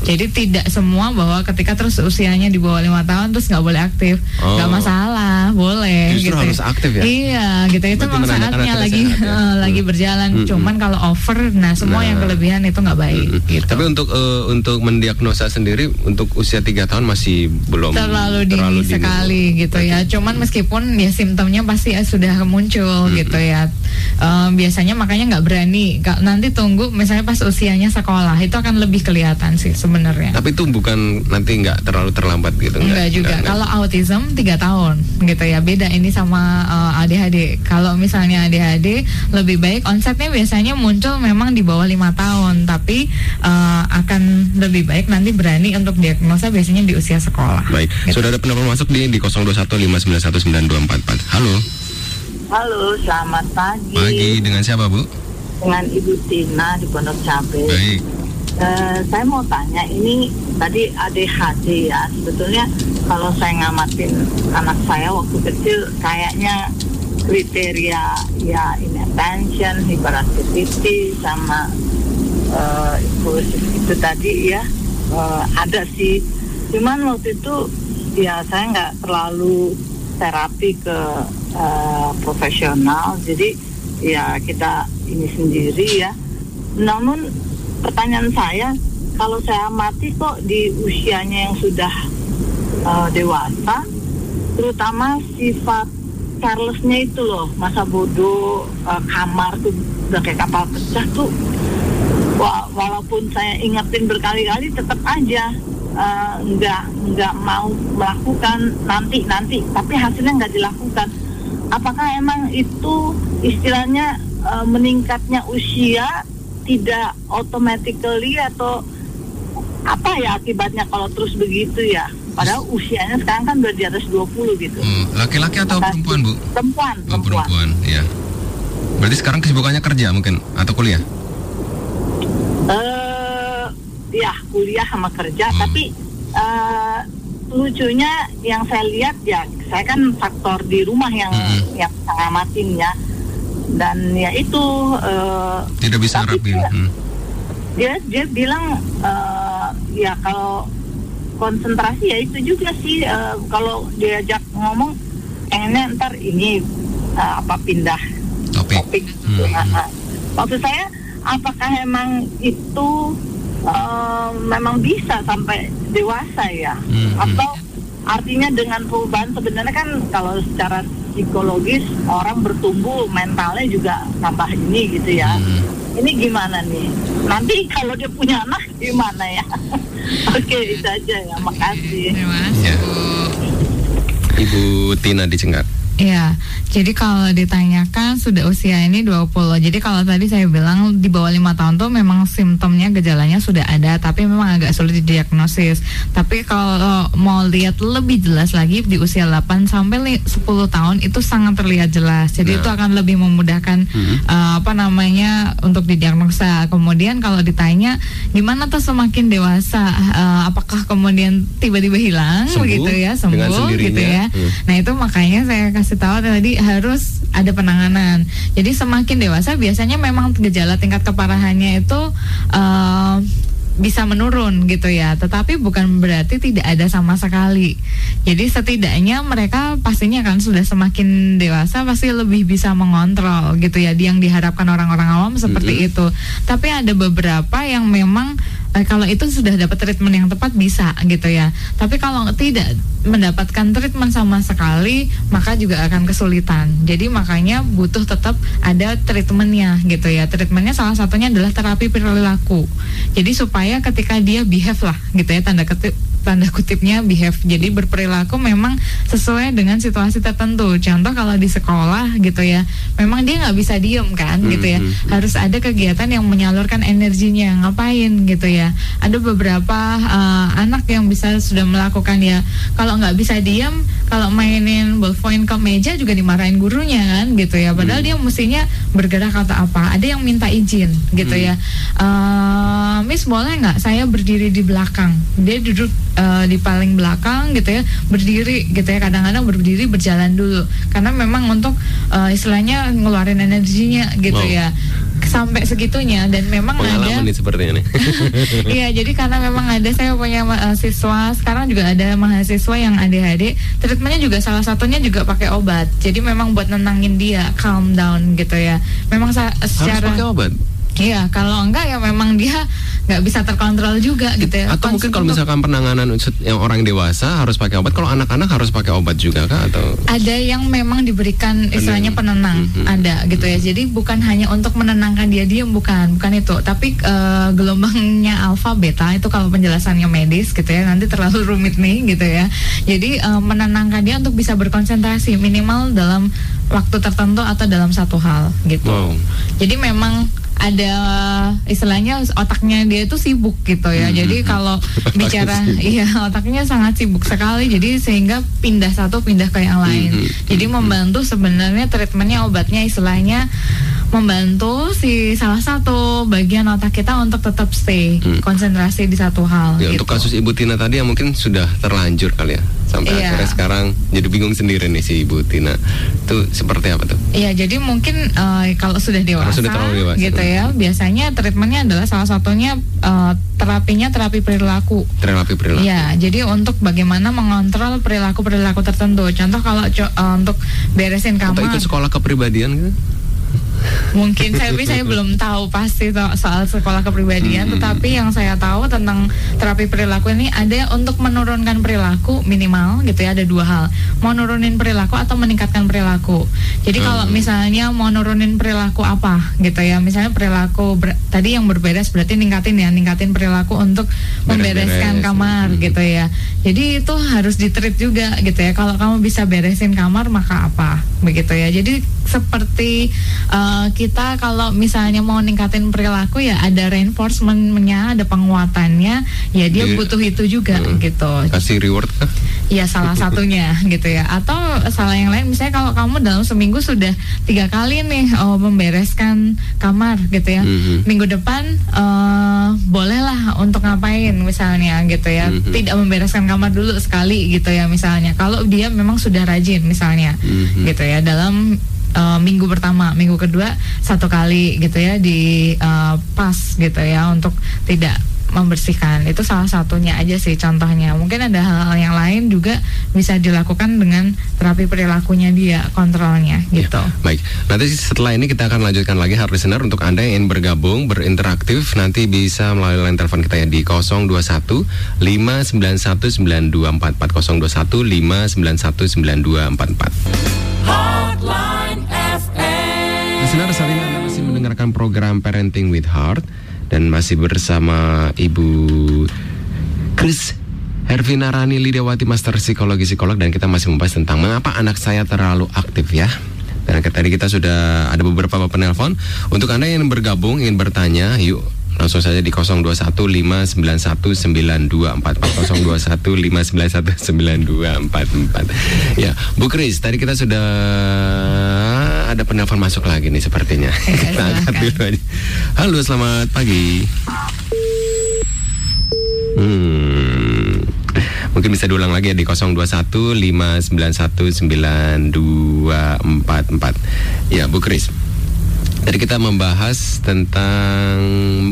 Jadi tidak semua bahwa ketika terus usianya di bawah lima tahun terus nggak boleh aktif, Oh. nggak masalah, boleh. Justru gitu. harus aktif ya? Iya, gitu itu Berarti memang saatnya lagi sehat ya? eh, lagi Hmm. berjalan. Hmm, Cuman kalau over, nah semua Nah. yang kelebihan itu nggak baik. Mm-mm. Gitu. Tapi untuk eh, untuk mendiagnosa sendiri untuk usia tiga tahun masih belum terlalu dini sekali gitu ya. Cuman meskipun ya simptomnya pasti ya sudah muncul gitu ya. Eh, biasanya makanya nggak berani. Nanti tunggu misalnya pas usianya sekolah itu akan lebih kelihatan sih sebenarnya. Tapi itu bukan nanti nggak terlalu terlambat gitu Enggak juga. enggak. Kalau autism tiga tahun gitu ya. Beda ini sama eh, ADHD. Kalau misalnya ADHD lebih baik onsetnya biasanya muncul memang di bawah lima tahun, tapi eh, akan lebih baik nanti berani untuk diagnosa biasanya di usia sekolah. Baik, Gitu. sudah ada penelpon masuk di di 0215919244. Halo, Halo, selamat pagi. pagi dengan siapa Bu? Dengan Ibu Tina di Pondok Cabe. Baik. Eh, saya mau tanya, ini tadi ADHD ya. Sebetulnya kalau saya ngamatin anak saya waktu kecil, kayaknya kriteria ya inattention, hyperactivity, sama impulsif itu tadi ya eh, ada sih. Cuman waktu itu ya saya nggak terlalu terapi ke eh, profesional, jadi ya kita ini sendiri ya. Namun pertanyaan saya, kalau saya amati kok di usianya yang sudah eh, dewasa, terutama sifat carelessnya itu loh masa bodoh eh, kamar tuh udah kayak kapal pecah tuh. Wa- walaupun saya ingetin berkali-kali tetap aja eh, nggak nggak mau melakukan nanti nanti tapi hasilnya nggak dilakukan. Apakah emang itu istilahnya eh, meningkatnya usia tidak automatically atau apa ya akibatnya kalau terus begitu ya padahal usianya sekarang kan udah di atas 20 gitu Hmm, laki-laki atau perempuan bu? perempuan Oh, perempuan perempuan, ya. Berarti sekarang kesibukannya kerja mungkin atau kuliah? eh ya kuliah sama kerja Hmm. tapi eh lucunya yang saya lihat ya saya kan faktor di rumah yang Hmm. yang bisa ngamatin ya dan ya itu eh, Tidak bisa Tapi rapin. dia- Hmm. dia dia bilang eh, ya kalau konsentrasi ya itu juga sih eh, kalau diajak ngomong pengennya ntar ini eh, apa pindah Topik. topik gitu. Hmm. Ah, ah. Maksud saya apakah emang itu eh, memang bisa sampai dewasa ya Hmm, hmm. atau artinya dengan perubahan sebenarnya kan kalau secara psikologis orang bertumbuh mentalnya juga tambah ini gitu ya Hmm. Ini gimana nih nanti kalau dia punya anak gimana ya oke itu aja ya makasih Terima kasih Ya. Bu. Ibu Tina di Cengkat. Iya, jadi kalau ditanyakan sudah usia ini 20. Jadi kalau tadi saya bilang di bawah lima tahun tuh memang simptomnya gejalanya sudah ada, tapi memang agak sulit didiagnosis. Tapi kalau mau lihat lebih jelas lagi di usia 8 sampai li- 10 tahun itu sangat terlihat jelas. Jadi Nah. itu akan lebih memudahkan eh, apa namanya untuk didiagnosa. Kemudian kalau ditanya gimana tuh semakin dewasa, eh, apakah kemudian tiba-tiba hilang Sembuh begitu ya, sembuh gitu ya. Hmm. Nah itu makanya saya kasih tahu tadi harus ada penanganan. Jadi semakin dewasa biasanya memang gejala tingkat keparahannya itu eh, bisa menurun gitu ya. Tetapi bukan berarti tidak ada sama sekali. Jadi setidaknya mereka pastinya kan sudah semakin dewasa pasti lebih bisa mengontrol gitu ya. Yang diharapkan orang-orang awam seperti itu. Tapi ada beberapa yang memang eh, kalau itu sudah dapat treatment yang tepat bisa gitu ya. Tapi kalau tidak mendapatkan treatment sama sekali, maka juga akan kesulitan. Jadi makanya butuh tetap ada treatmentnya gitu ya. Treatmentnya salah satunya adalah terapi perilaku. Jadi supaya ketika dia behave lah gitu ya tanda kutip tanda kutipnya behave. Jadi berperilaku memang sesuai dengan situasi tertentu. Contoh kalau di sekolah gitu ya, memang dia nggak bisa diem kan gitu ya. Harus ada kegiatan yang menyalurkan energinya. Ngapain gitu ya? Ada beberapa uh, anak yang bisa sudah melakukan ya. Kalau nggak bisa diem, kalau mainin ballpoint ke meja juga dimarahin gurunya kan gitu ya. Padahal dia mestinya bergerak atau apa. Ada yang minta izin gitu ya. Uh, Miss boleh nggak saya berdiri di belakang? Dia duduk uh, di paling belakang gitu ya, berdiri gitu ya. Kadang-kadang berdiri berjalan dulu karena memang untuk uh, istilahnya ngeluarin energinya gitu Wow. ya. Sampai segitunya dan memang ada nih sepertinya nih. Iya, jadi karena memang ada saya punya uh, siswa, sekarang juga ada mahasiswa yang ADHD, treatmentnya juga salah satunya juga pakai obat. Jadi memang buat nenangin dia, calm down gitu ya. Memang sa- Harus secara pakai obat. Iya, kalau enggak ya memang dia nggak bisa terkontrol juga gitu ya. Atau mungkin kalau misalkan penanganan yang orang dewasa harus pakai obat. Kalau anak-anak harus pakai obat juga kah atau? ada yang memang diberikan istilahnya penenang Mhm. ada gitu ya jadi bukan hanya untuk menenangkan dia diem bukan bukan itu tapi eh, gelombangnya alfa beta itu kalau penjelasannya medis gitu ya nanti terlalu rumit nih gitu ya jadi eh, menenangkan dia untuk bisa berkonsentrasi minimal dalam waktu tertentu atau dalam satu hal gitu Wow. jadi memang ada istilahnya otaknya dia itu sibuk gitu ya. Hmm, Jadi hmm, kalau Otaknya bicara iya otaknya sangat sibuk sekali. Jadi sehingga pindah satu pindah ke yang lain. Hmm, hmm, Jadi membantu sebenarnya treatmentnya obatnya istilahnya membantu si salah satu bagian otak kita untuk tetap stay Hmm. konsentrasi di satu hal. Ya, gitu. untuk kasus Ibu Tina tadi yang mungkin sudah terlanjur kali ya sampai Iya. akhirnya sekarang jadi bingung sendiri nih si Ibu Tina. Itu seperti apa tuh? Iya, jadi mungkin eh, kalau sudah dewasa, sudah terlalu dewasa. gitu ya, biasanya treatmentnya adalah salah satunya eh, terapinya terapi perilaku. Terapi perilaku. Iya, jadi untuk bagaimana mengontrol perilaku-perilaku tertentu. Contoh kalau co- eh, untuk beresin Atau kamar. ikut sekolah kepribadian gitu? Mungkin saya tapi saya belum tahu pasti soal sekolah kepribadian, Hmm. tetapi yang saya tahu tentang terapi perilaku ini ada untuk menurunkan perilaku minimal gitu ya ada dua hal, mau nurunin perilaku atau meningkatkan perilaku. Jadi kalau Hmm. misalnya mau nurunin perilaku apa gitu ya, misalnya perilaku ber- tadi yang berbeda berarti ningkatin ya, ningkatin perilaku untuk membereskan Beres-beres. kamar Hmm. gitu ya. Jadi itu harus ditreat juga gitu ya. Kalau kamu bisa beresin kamar maka apa begitu ya. Jadi seperti uh, kita kalau misalnya mau ningkatin perilaku ya ada reinforcementnya, ada penguatannya, ya dia Di- butuh itu juga Hmm. gitu. Kasih reward kah? Ya salah satunya gitu ya. Atau salah yang lain misalnya kalau kamu dalam seminggu sudah tiga kali nih oh, membereskan kamar gitu ya. Mhm. Minggu depan eh bolehlah untuk ngapain misalnya gitu ya. Mhm. Tidak membereskan kamar dulu sekali gitu ya misalnya. Kalau dia memang sudah rajin misalnya Mhm. gitu ya dalam eh, minggu pertama, minggu kedua satu kali gitu ya di eh, pas gitu ya untuk tidak membersihkan. Itu salah satunya aja sih contohnya. Mungkin ada hal-hal yang lain juga bisa dilakukan dengan terapi perilakunya dia kontrolnya gitu. Baik, nanti setelah ini kita akan lanjutkan lagi hard listener untuk Anda yang ingin bergabung, berinteraktif nanti bisa melalui line telepon kita ya di 021 591 9244 021 591 9244. Hotline saat ini Anda masih mendengarkan program Parenting with Heart dan masih bersama Ibu Chris Hervina Rani Lidawati Master Psikologi Psikolog dan kita masih membahas tentang mengapa anak saya terlalu aktif ya. Dan tadi kita sudah ada beberapa penelpon. Untuk Anda yang bergabung ingin bertanya, yuk langsung saja di 0215919244 0215919244. Ya, Bu Kris, tadi kita sudah ada penelpon masuk lagi nih sepertinya. kita angkat dulu aja. Halo, selamat pagi. Hmm. Mungkin bisa diulang lagi ya di 0215919244. Ya, Bu Kris. Tadi kita membahas tentang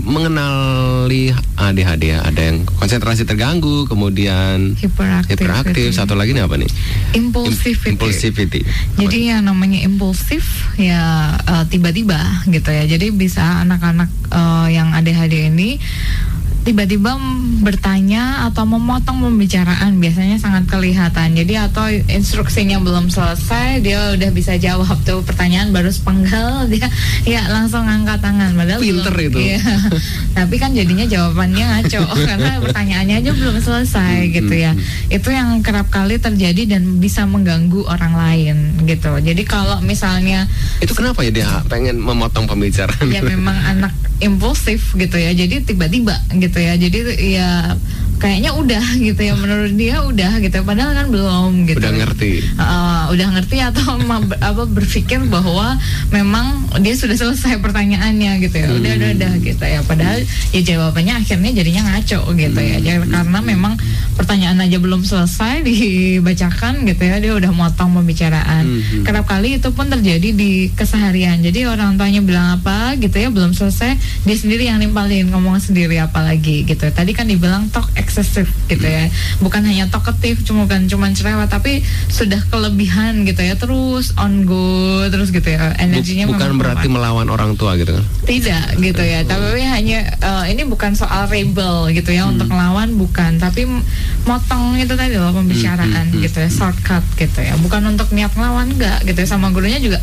mengenali ADHD ya. Ada yang konsentrasi terganggu, kemudian hiperaktif hiperaktif. gitu. Satu lagi nih apa nih? impulsivity. Im- Impulsivity. Jadi yang namanya impulsif ya eh, tiba-tiba gitu ya. Jadi bisa anak-anak eh, yang ADHD ini tiba-tiba bertanya atau memotong pembicaraan biasanya sangat kelihatan. Jadi atau instruksinya belum selesai dia udah bisa jawab tuh pertanyaan baru sepenggal dia ya langsung angkat tangan padahal Pinter belum- itu. Iya. Tapi kan jadinya jawabannya ngaco karena pertanyaannya aja belum selesai gitu ya. Itu yang kerap kali terjadi dan bisa mengganggu orang lain gitu. Jadi kalau misalnya Itu kenapa ya dia pengen memotong pembicaraan? ya memang anak impulsif gitu ya jadi tiba-tiba gitu ya. Jadi ya kayaknya udah gitu ya. Menurut dia udah gitu padahal kan belum gitu Udah ngerti. Uh, udah ngerti atau apa berpikir bahwa memang dia sudah selesai pertanyaannya gitu ya. Udah udah udah gitu ya. Padahal ya jawabannya akhirnya jadinya ngaco gitu ya. Jadi, karena memang pertanyaan aja belum selesai dibacakan gitu ya. Dia udah motong pembicaraan. Mhm. kerap kali itu pun terjadi di keseharian. Jadi orang tuanya bilang apa gitu ya belum selesai dia sendiri yang nimpalin ngomong sendiri. Apalagi gitu. Tadi kan dibilang talk eksesif gitu ya. Bukan hanya talkative cuma bukan cuma cerewet tapi sudah kelebihan gitu ya. Terus on go terus gitu ya. Energinya Buk- bukan berarti kuat. melawan orang tua gitu kan? tidak gitu ya. Tapi hanya eh, ini bukan soal rebel gitu ya. Untuk melawan bukan. Tapi motong itu tadi loh pembicaraan Hmm, hmm, hmm, gitu ya. Shortcut gitu ya. Bukan untuk niat melawan enggak gitu ya. Sama gurunya juga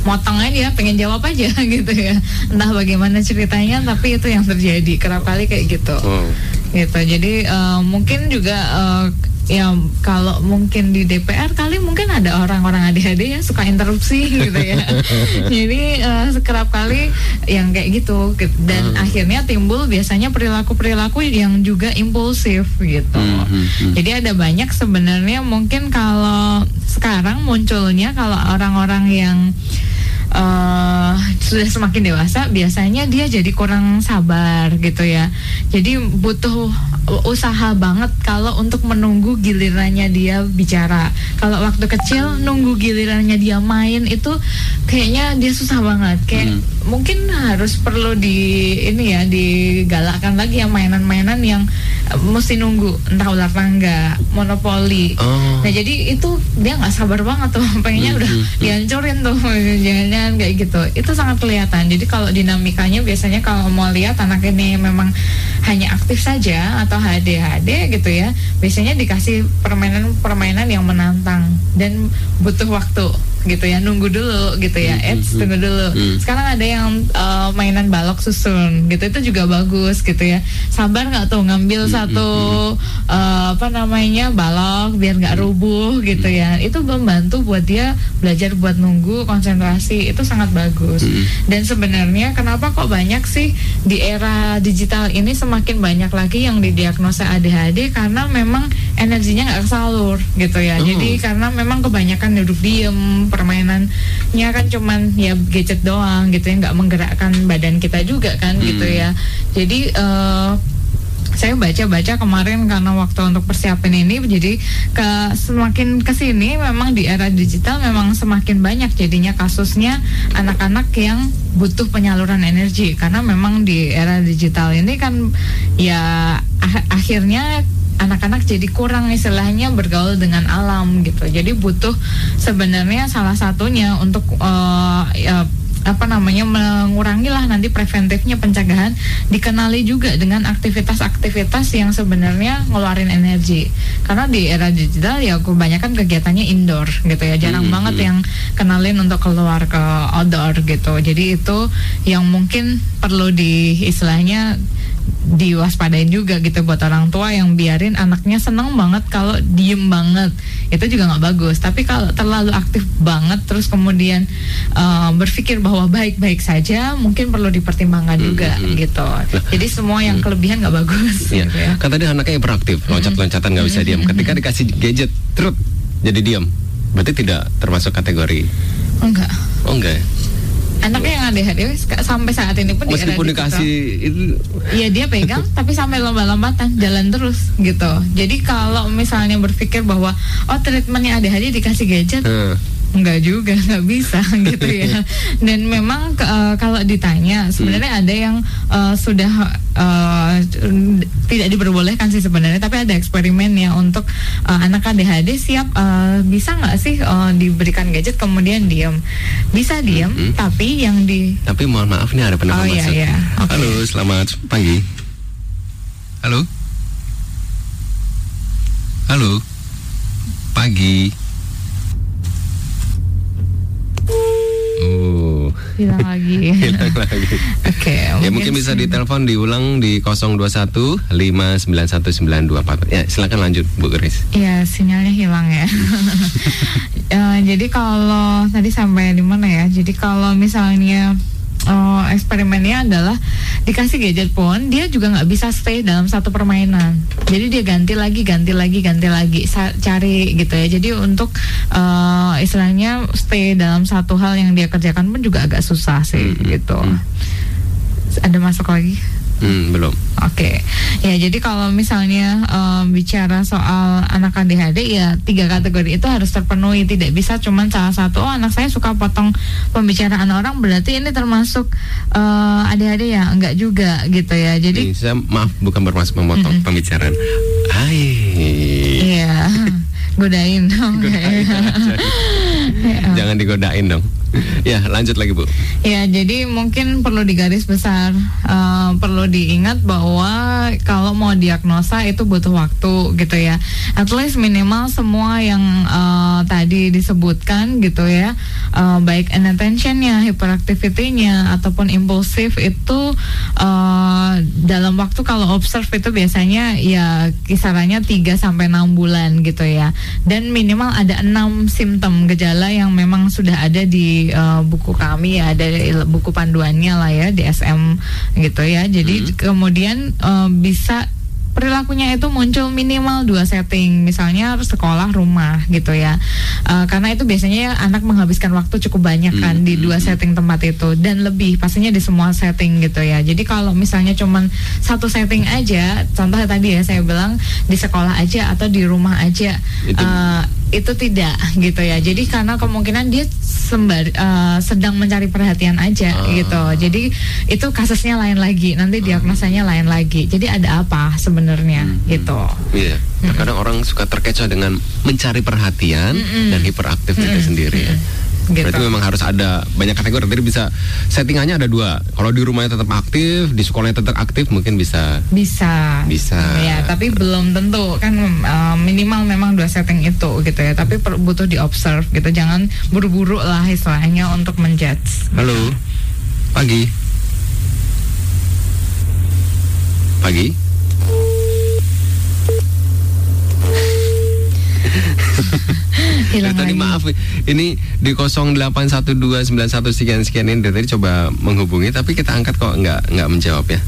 motong aja pengen jawab aja gitu ya entah bagaimana ceritanya tapi itu yang terjadi kerap kali kayak gitu Oh. gitu jadi eh, mungkin juga eh, ya kalau mungkin di DPR kali mungkin ada orang-orang ADHD yang suka interupsi gitu ya jadi eh, kerap kali yang kayak gitu gitu. dan Hmm. akhirnya timbul biasanya perilaku-perilaku yang juga impulsif gitu Hmm, hmm, hmm. jadi ada banyak sebenarnya mungkin kalau sekarang munculnya kalau orang-orang yang eh, sudah semakin dewasa biasanya dia jadi kurang sabar gitu ya. Jadi butuh usaha banget kalau untuk menunggu gilirannya dia bicara. Kalau waktu kecil nunggu gilirannya dia main itu kayaknya dia susah banget. Kayak mungkin harus perlu di ini ya digalakkan lagi ya mainan-mainan yang eh, mesti nunggu entah ular tangga, monopoli. Oh. Nah jadi itu dia nggak sabar banget tuh pengennya udah dihancurin tuh jangan-jangan kayak gitu. Itu sangat kelihatan. Jadi kalau dinamikanya biasanya kalau mau lihat anak ini memang hanya aktif saja atau HDHD gitu ya, biasanya dikasih permainan-permainan yang menantang dan butuh waktu gitu ya nunggu dulu gitu ya. Eits tunggu dulu. Sekarang ada yang uh, mainan balok susun gitu itu juga bagus gitu ya. Sabar nggak tuh ngambil satu uh, apa namanya balok biar nggak rubuh gitu ya. Itu membantu buat dia belajar buat nunggu konsentrasi itu sangat bagus. Dan sebenarnya kenapa kok banyak sih di era digital ini semakin banyak lagi yang didiagnosa ADHD karena memang energinya nggak kesalur gitu ya. Oh. jadi karena memang kebanyakan duduk diem permainannya kan cuman ya gadget doang gitu ya nggak menggerakkan badan kita juga kan gitu ya. Jadi eh, saya baca-baca kemarin karena waktu untuk persiapan ini jadi ke semakin ke sini memang di era digital memang semakin banyak jadinya kasusnya anak-anak yang butuh penyaluran energi. Karena memang di era digital ini kan ya ah- akhirnya anak-anak jadi kurang istilahnya bergaul dengan alam gitu. Jadi butuh sebenarnya salah satunya untuk eh, ya, apa namanya mengurangi lah nanti preventifnya pencegahan dikenali juga dengan aktivitas-aktivitas yang sebenarnya ngeluarin energi. Karena di era digital ya kebanyakan kegiatannya indoor gitu ya. Jarang banget yang kenalin untuk keluar ke outdoor gitu. Jadi itu yang mungkin perlu di istilahnya diwaspadain juga gitu buat orang tua yang biarin anaknya seneng banget kalau diem banget itu juga nggak bagus tapi kalau terlalu aktif banget terus kemudian uh, berpikir bahwa baik-baik saja mungkin perlu dipertimbangkan juga gitu jadi semua yang kelebihan nggak bagus Iya. gitu ya Kan tadi anaknya hiperaktif, loncat-loncatan nggak bisa diam. Ketika dikasih gadget, terus jadi diam. Berarti tidak termasuk kategori. enggak Oh enggak. Ya? anaknya yang ADHD sek- sampai saat ini pun di Meskipun digital. dikasih itu Iya dia pegang tapi sampai lomba-lombatan jalan terus gitu. Jadi kalau misalnya berpikir bahwa oh treatmentnya ADHD dikasih gadget, eh, Enggak juga, nggak bisa gitu ya. Dan memang eh, kalau ditanya, sebenarnya ada yang eh, sudah eh, tidak diperbolehkan sih sebenarnya, tapi ada eksperimen ya untuk anak ADHD siap eh, bisa nggak sih eh, diberikan gadget kemudian diam, bisa diam, tapi yang di tapi mohon maaf nih ada penelpon Oh, iya, masuk. iya. Oke. Halo, selamat pagi. Halo. Halo. Pagi. Hilang lagi. hilang lagi. Oke, Ya mungkin bisa ditelepon diulang di 021 5919244. Ya, silakan lanjut Bu Grace. Iya sinyalnya hilang ya. Eh, jadi kalau tadi sampai di mana ya? Jadi kalau misalnya eh, eksperimennya adalah dikasih gadget pun dia juga nggak bisa stay dalam satu permainan. Jadi dia ganti lagi, ganti lagi, ganti lagi, cari gitu ya. Jadi untuk eh, istilahnya stay dalam satu hal yang dia kerjakan pun juga agak susah sih gitu. Ada masuk lagi? Hmm, belum. Oke, ya jadi kalau misalnya em, bicara soal anak ADHD ya tiga kategori itu harus terpenuhi, tidak bisa cuman salah satu. Oh anak saya suka potong pembicaraan orang, berarti ini termasuk eh, ADHD ya? Enggak juga gitu ya. Jadi saya maaf bukan bermaksud memotong pembicaraan. Hai. Iya, godain dong. Godain. Ya. Jangan digodain dong. Ya, lanjut lagi, Bu. Ya, jadi mungkin perlu digaris besar, eh, perlu diingat bahwa kalau mau diagnosa itu butuh waktu gitu ya. At least minimal semua yang eh, tadi disebutkan gitu ya, eh, baik inattentionnya, hyperactivity-nya ataupun impulsif itu eh, dalam waktu kalau observe itu biasanya ya kisarannya 3 sampai 6 bulan gitu ya. Dan minimal ada enam simptom gejala yang memang sudah ada di eh, buku kami ya, ada buku panduannya lah ya di SM gitu ya. Jadi kemudian eh, bisa perilakunya itu muncul minimal dua setting, misalnya sekolah, rumah gitu ya. Eh, karena itu biasanya anak menghabiskan waktu cukup banyak kan di dua setting tempat itu dan lebih pastinya di semua setting gitu ya. Jadi kalau misalnya cuman satu setting aja, contoh tadi ya saya bilang di sekolah aja atau di rumah aja. Itu- eh, itu tidak gitu ya. Jadi karena kemungkinan dia sembar, eh, sedang mencari perhatian aja Ah. gitu. Jadi itu kasusnya lain lagi. Nanti diagnosanya lain lagi. Jadi ada apa sebenarnya gitu. Iya. Terkadang orang suka terkecoh dengan mencari perhatian dan hiperaktif itu sendiri ya. Gitu. Berarti memang harus ada banyak kategori. Tadi bisa settingannya ada dua. Kalau di rumahnya tetap aktif, di sekolahnya tetap aktif, mungkin bisa. Bisa. Bisa. Ya, tapi belum tentu kan eh, minimal memang dua setting itu gitu ya. Tapi per- butuh di observe gitu. Jangan buru-buru lah istilahnya untuk menjudge. Halo, pagi. Pagi. Hilang Dari tadi maaf, ini di 081291 sekian sekian ini dari tadi coba menghubungi, tapi kita angkat kok nggak nggak menjawab ya.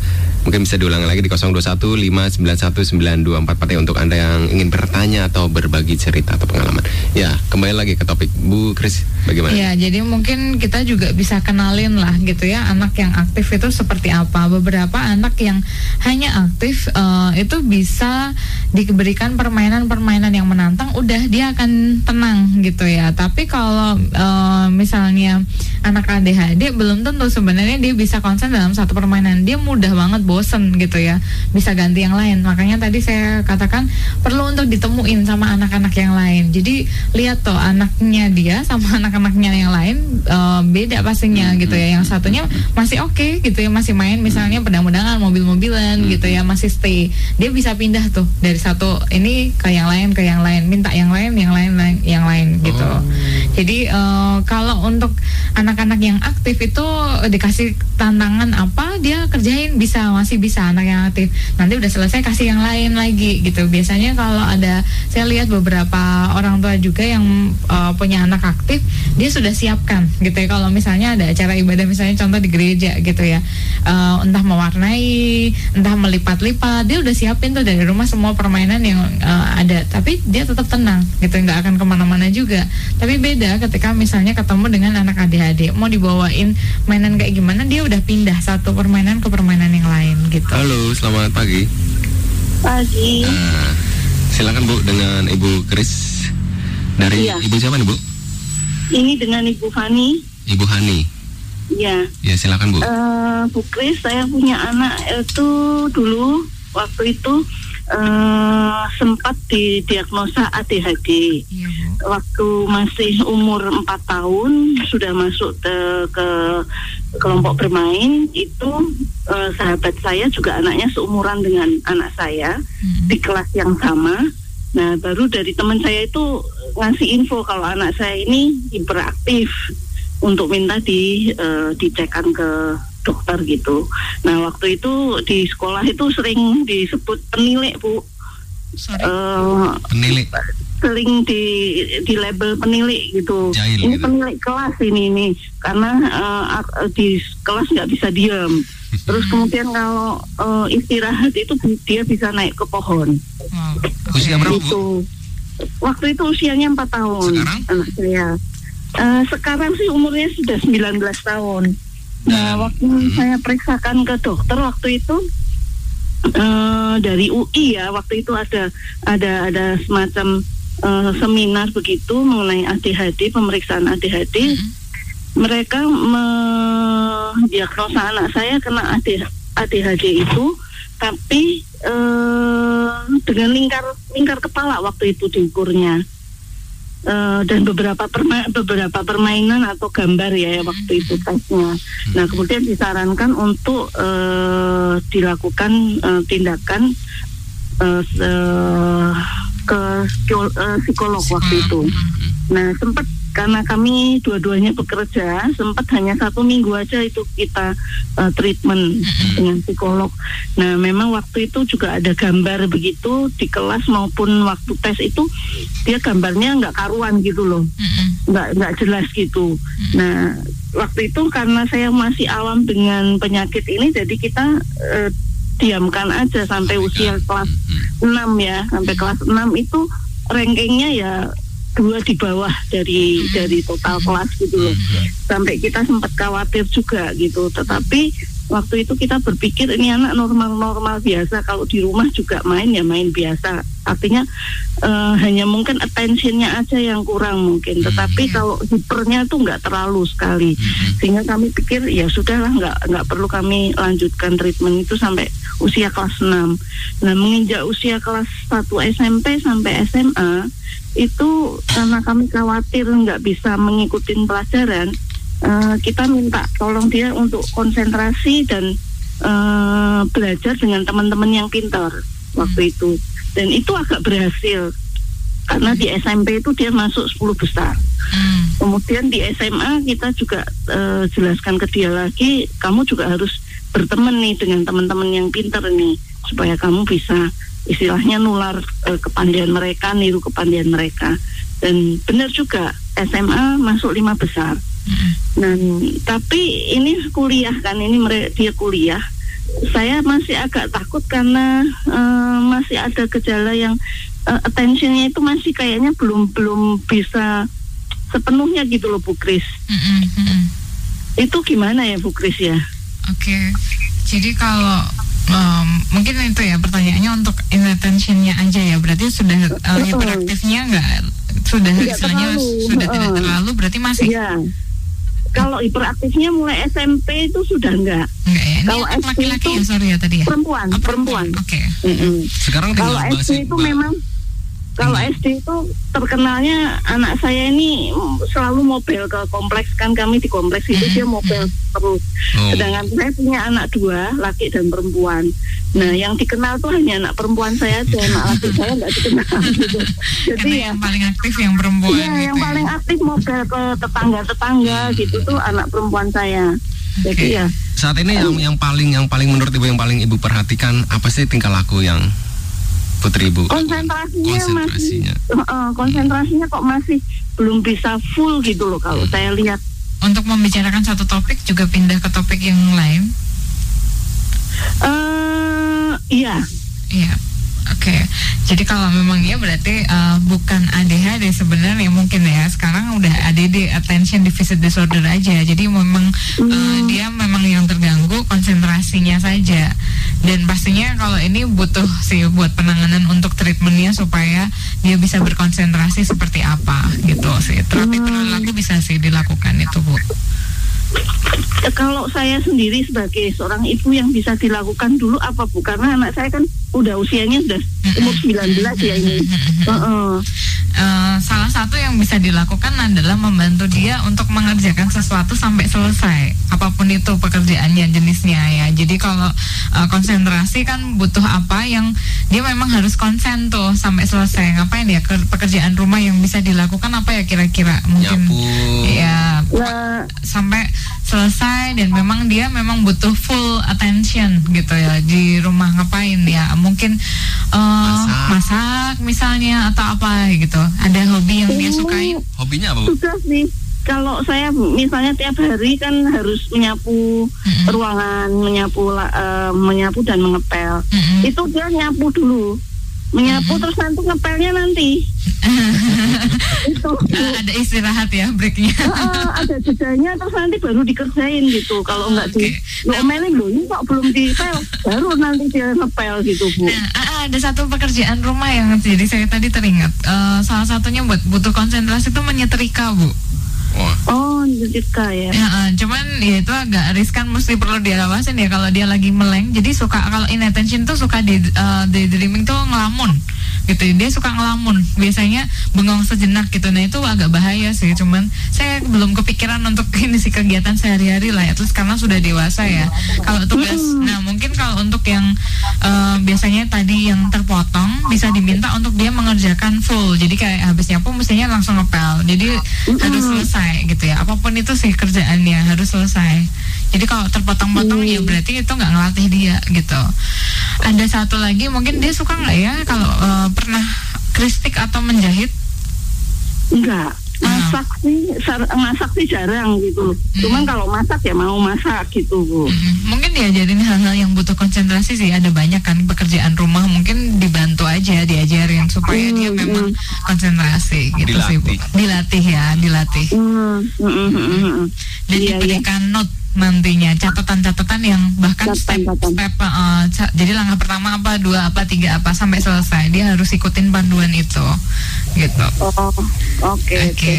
Mungkin bisa diulang lagi di 0215919244 ya untuk anda yang ingin bertanya atau berbagi cerita atau pengalaman. Ya, kembali lagi ke topik Bu Kris, bagaimana? Ya, jadi mungkin kita juga bisa kenalin lah gitu ya anak yang aktif itu seperti apa. Beberapa anak yang hanya aktif eh, itu bisa diberikan permainan-permainan yang menantang, udah dia akan tenang gitu ya. Tapi kalau eh, misalnya anak ADHD belum tentu sebenarnya dia bisa konsen dalam satu permainan. Dia mudah banget bosen gitu ya. Bisa ganti yang lain. Makanya tadi saya katakan perlu untuk ditemuin sama anak-anak yang lain. Jadi lihat tuh anaknya dia sama anak-anaknya yang lain eh, beda pastinya gitu ya. Yang satunya masih oke gitu ya, masih main misalnya pedang-pedangan, mobil-mobilan gitu ya, masih stay. Dia bisa pindah tuh dari satu ini ke yang lain ke yang lain, minta yang lain, yang lain, lain- yang lain gitu. Jadi eh, kalau untuk anak-anak yang aktif itu dikasih tantangan apa dia kerjain bisa masih bisa anak yang aktif. Nanti udah selesai kasih yang lain lagi gitu. Biasanya kalau ada saya lihat beberapa orang tua juga yang eh, punya anak aktif dia sudah siapkan gitu ya. Kalau misalnya ada acara ibadah misalnya contoh di gereja gitu ya. Eh, entah mewarnai, entah melipat-lipat, dia udah siapin tuh dari rumah semua permainan yang eh, ada. Tapi dia tetap tenang gitu, nggak akan ke mana-mana juga. Tapi beda ketika misalnya ketemu dengan anak ADHD, mau dibawain mainan kayak gimana, dia udah pindah satu permainan ke permainan yang lain gitu. Halo, selamat pagi. Pagi. Nah, silakan Bu dengan Ibu Kris. Dari Iya. Ibu siapa nih Bu? Ini dengan Ibu Fani. Ibu Hani. Ya, Ya silakan Bu. eh Bu Kris, saya punya anak itu dulu waktu itu eh sempat didiagnosa ADHD. Iya, Bu. Waktu masih umur 4 tahun sudah masuk ke, ke kelompok bermain itu eh, sahabat saya juga anaknya seumuran dengan anak saya Mm-mm. di kelas yang sama. Nah, baru dari teman saya itu ngasih info kalau anak saya ini hiperaktif untuk minta di eh, dicekkan ke dokter gitu. Nah, waktu itu di sekolah itu sering disebut penilik, Bu. Sorry. Eh, Penilik. sering di di label penilik gitu. Jahil ini gitu. penilik kelas ini nih karena eh, di kelas nggak bisa diam. Terus kemudian kalau eh, istirahat itu dia bisa naik ke pohon. Wow. Usia berapa? Itu waktu itu usianya empat tahun Sekarang? anak saya. Eh, sekarang sih umurnya sudah 19 tahun. Nah, waktu hmm. saya periksakan ke dokter waktu itu eh dari UI ya, waktu itu ada ada ada semacam eh, seminar begitu mengenai ADHD, pemeriksaan ADHD. Mereka mendiagnosa anak saya kena AD- ADHD itu, tapi eh, dengan lingkar lingkar kepala waktu itu diukurnya. Eh, dan beberapa perma- beberapa permainan atau gambar ya waktu itu tesnya. Nah kemudian disarankan untuk eh, dilakukan eh, tindakan eh, se- ke psikol- psikolog waktu itu. Nah sempat karena kami dua-duanya bekerja, sempat hanya satu minggu aja itu kita eh, treatment dengan psikolog. Nah memang waktu itu juga ada gambar begitu di kelas maupun waktu tes itu dia gambarnya nggak karuan gitu loh Mm-mm. nggak nggak jelas gitu. Nah waktu itu karena saya masih awam dengan penyakit ini, jadi kita eh, diamkan aja sampai usia kelas 6 ya, sampai kelas 6 itu rankingnya ya dua di bawah dari dari total kelas gitu loh. Sampai kita sempat khawatir juga gitu. Tetapi waktu itu kita berpikir ini anak normal-normal biasa kalau di rumah juga main ya main biasa. Artinya eh, hanya mungkin attentionnya aja yang kurang mungkin. Tetapi kalau hipernya tuh nggak terlalu sekali. Sehingga kami pikir ya sudahlah nggak nggak perlu kami lanjutkan treatment itu sampai usia kelas 6. Nah menginjak usia kelas 1 SMP sampai SMA itu karena kami khawatir nggak bisa mengikuti pelajaran, eh, kita minta tolong dia untuk konsentrasi dan eh, belajar dengan teman-teman yang pintar waktu itu. Dan itu agak berhasil karena di SMP itu dia masuk 10 besar. Hmm. Kemudian di SMA kita juga eh, jelaskan ke dia lagi, kamu juga harus berteman nih dengan teman-teman yang pintar nih supaya kamu bisa istilahnya nular eh, kepandaian mereka, niru kepandaian mereka. Dan benar juga SMA masuk lima besar. Dan tapi ini kuliah kan ini mereka dia kuliah. Saya masih agak takut karena eh, masih ada gejala yang eh, attentionnya itu masih kayaknya belum belum bisa sepenuhnya gitu loh Bu Kris. Mm-mm, mm-mm. Itu gimana ya Bu Kris ya? Oke, jadi kalau em, mungkin itu ya pertanyaannya untuk inattentionnya aja ya, berarti sudah eh, Betul. hiperaktifnya nggak sudah Tidak istilahnya terlalu, sudah tidak heeh. terlalu, berarti masih Iya. Kalau hiperaktifnya mulai SMP itu sudah enggak. enggak ya? Kalau SD laki-laki ya sorry ya tadi ya. Perempuan, Oh, perempuan. Oke. Mm-mm. Sekarang Kalau tinggal SD itu memang kalau SD itu terkenalnya anak saya ini selalu mobil ke kompleks kan kami di kompleks itu dia mobil terus. Oh. Sedangkan saya punya anak dua, laki dan perempuan. Nah, yang dikenal tuh hanya anak perempuan saya aja, anak laki saya nggak dikenal gitu. Jadi Karena ya yang paling aktif yang perempuan Iya, gitu yang ya. paling aktif mobil ke tetangga-tetangga gitu tuh anak perempuan saya. Jadi Oke. ya Saat ini yang yang paling yang paling menurut ibu yang paling ibu perhatikan apa sih tingkah laku yang putri ibu? konsentrasinya, Konsentrasinya. masih Heeh, konsentrasinya kok masih belum bisa full gitu loh kalau saya lihat. Untuk membicarakan satu topik juga pindah ke topik yang lain. Eh, iya. Iya. Oke, jadi kalau memang ya berarti eh, bukan ADHD sebenarnya mungkin ya sekarang udah ADD attention deficit disorder aja. Jadi memang eh, dia memang yang terganggu konsentrasinya saja. Dan pastinya kalau ini butuh sih buat penanganan untuk treatmentnya supaya dia bisa berkonsentrasi seperti apa gitu sih. Terapi perilaku bisa sih dilakukan itu bu. Kalau saya sendiri sebagai seorang ibu yang bisa dilakukan dulu apa bu? Karena anak saya kan udah usianya sudah umur 19 ya ini. Heeh. Eh, salah satu yang bisa dilakukan adalah membantu dia untuk mengerjakan sesuatu sampai selesai apa pun itu pekerjaannya jenisnya ya. Jadi kalau eh, konsentrasi kan butuh apa yang dia memang harus konsen tuh sampai selesai. Ngapain ya Ke- pekerjaan rumah yang bisa dilakukan? Apa ya kira-kira? Mungkin Nyapu. ya. Nah, sampai selesai dan memang dia memang butuh full attention gitu ya. Di rumah ngapain ya? Mungkin eh, Masak. masak misalnya atau apa gitu ada hobi yang dia sukai Hobinya apa bu? sudah sih. Kalau saya misalnya tiap hari kan harus menyapu Mm-mm. ruangan, menyapu eh, menyapu dan mengepel. Mm-mm. Itu dia nyapu dulu. Menyapu terus nanti ngepelnya nanti. itu. Eh, ada istirahat ya breaknya Heeh, ada jedanya terus nanti baru dikerjain gitu. Kalau nggak di Oke. diomelin loh ini kok belum dipel, baru nanti dia ngepel gitu bu. Nah, ah, ada satu pekerjaan rumah yang jadi saya tadi teringat Eh, salah satunya buat butuh konsentrasi itu menyetrika bu. Wah. Oh, nyetrika ya. Ya, eh, cuman ya itu agak riskan mesti perlu diawasin ya kalau dia lagi meleng. Jadi suka kalau inattention tuh suka di eh, daydreaming tuh ngelamun gitu. Dia suka ngelamun. Biasanya bengong sejenak gitu. Nah itu agak bahaya sih. Cuman saya belum kepikiran untuk ini sih kegiatan sehari-hari lah ya. Terus karena sudah dewasa ya. Kalau tugas, nah mungkin kalau untuk yang eh, biasanya tadi yang terpotong bisa diminta untuk dia mengerjakan full. Jadi kayak habis nyapu mestinya langsung ngepel. Jadi harus selesai gitu ya. Apa pun itu sih kerjaannya harus selesai. Jadi kalau terpotong-potong ya berarti itu nggak ngelatih dia gitu. Ada satu lagi mungkin dia suka nggak ya kalau eh, pernah kristik atau menjahit? Enggak. masak sih sar- masak sih jarang gitu cuman kalau masak ya mau masak gitu bu Mm, Mungkin diajarin hal-hal yang butuh konsentrasi sih ada banyak kan pekerjaan rumah mungkin dibantu aja diajarin supaya dia Hmm, memang konsentrasi gitu sih Bu. Dilatih. Dilatih ya, dilatih. Hmm, mm, mm, mm, mm, mm. Dan Iya, iya. diberikan note nantinya catatan-catatan yang bahkan Catatan-catatan. step-step uh, ca- jadi langkah pertama apa dua apa tiga apa sampai selesai dia harus ikutin panduan itu gitu oh oke Oke. oke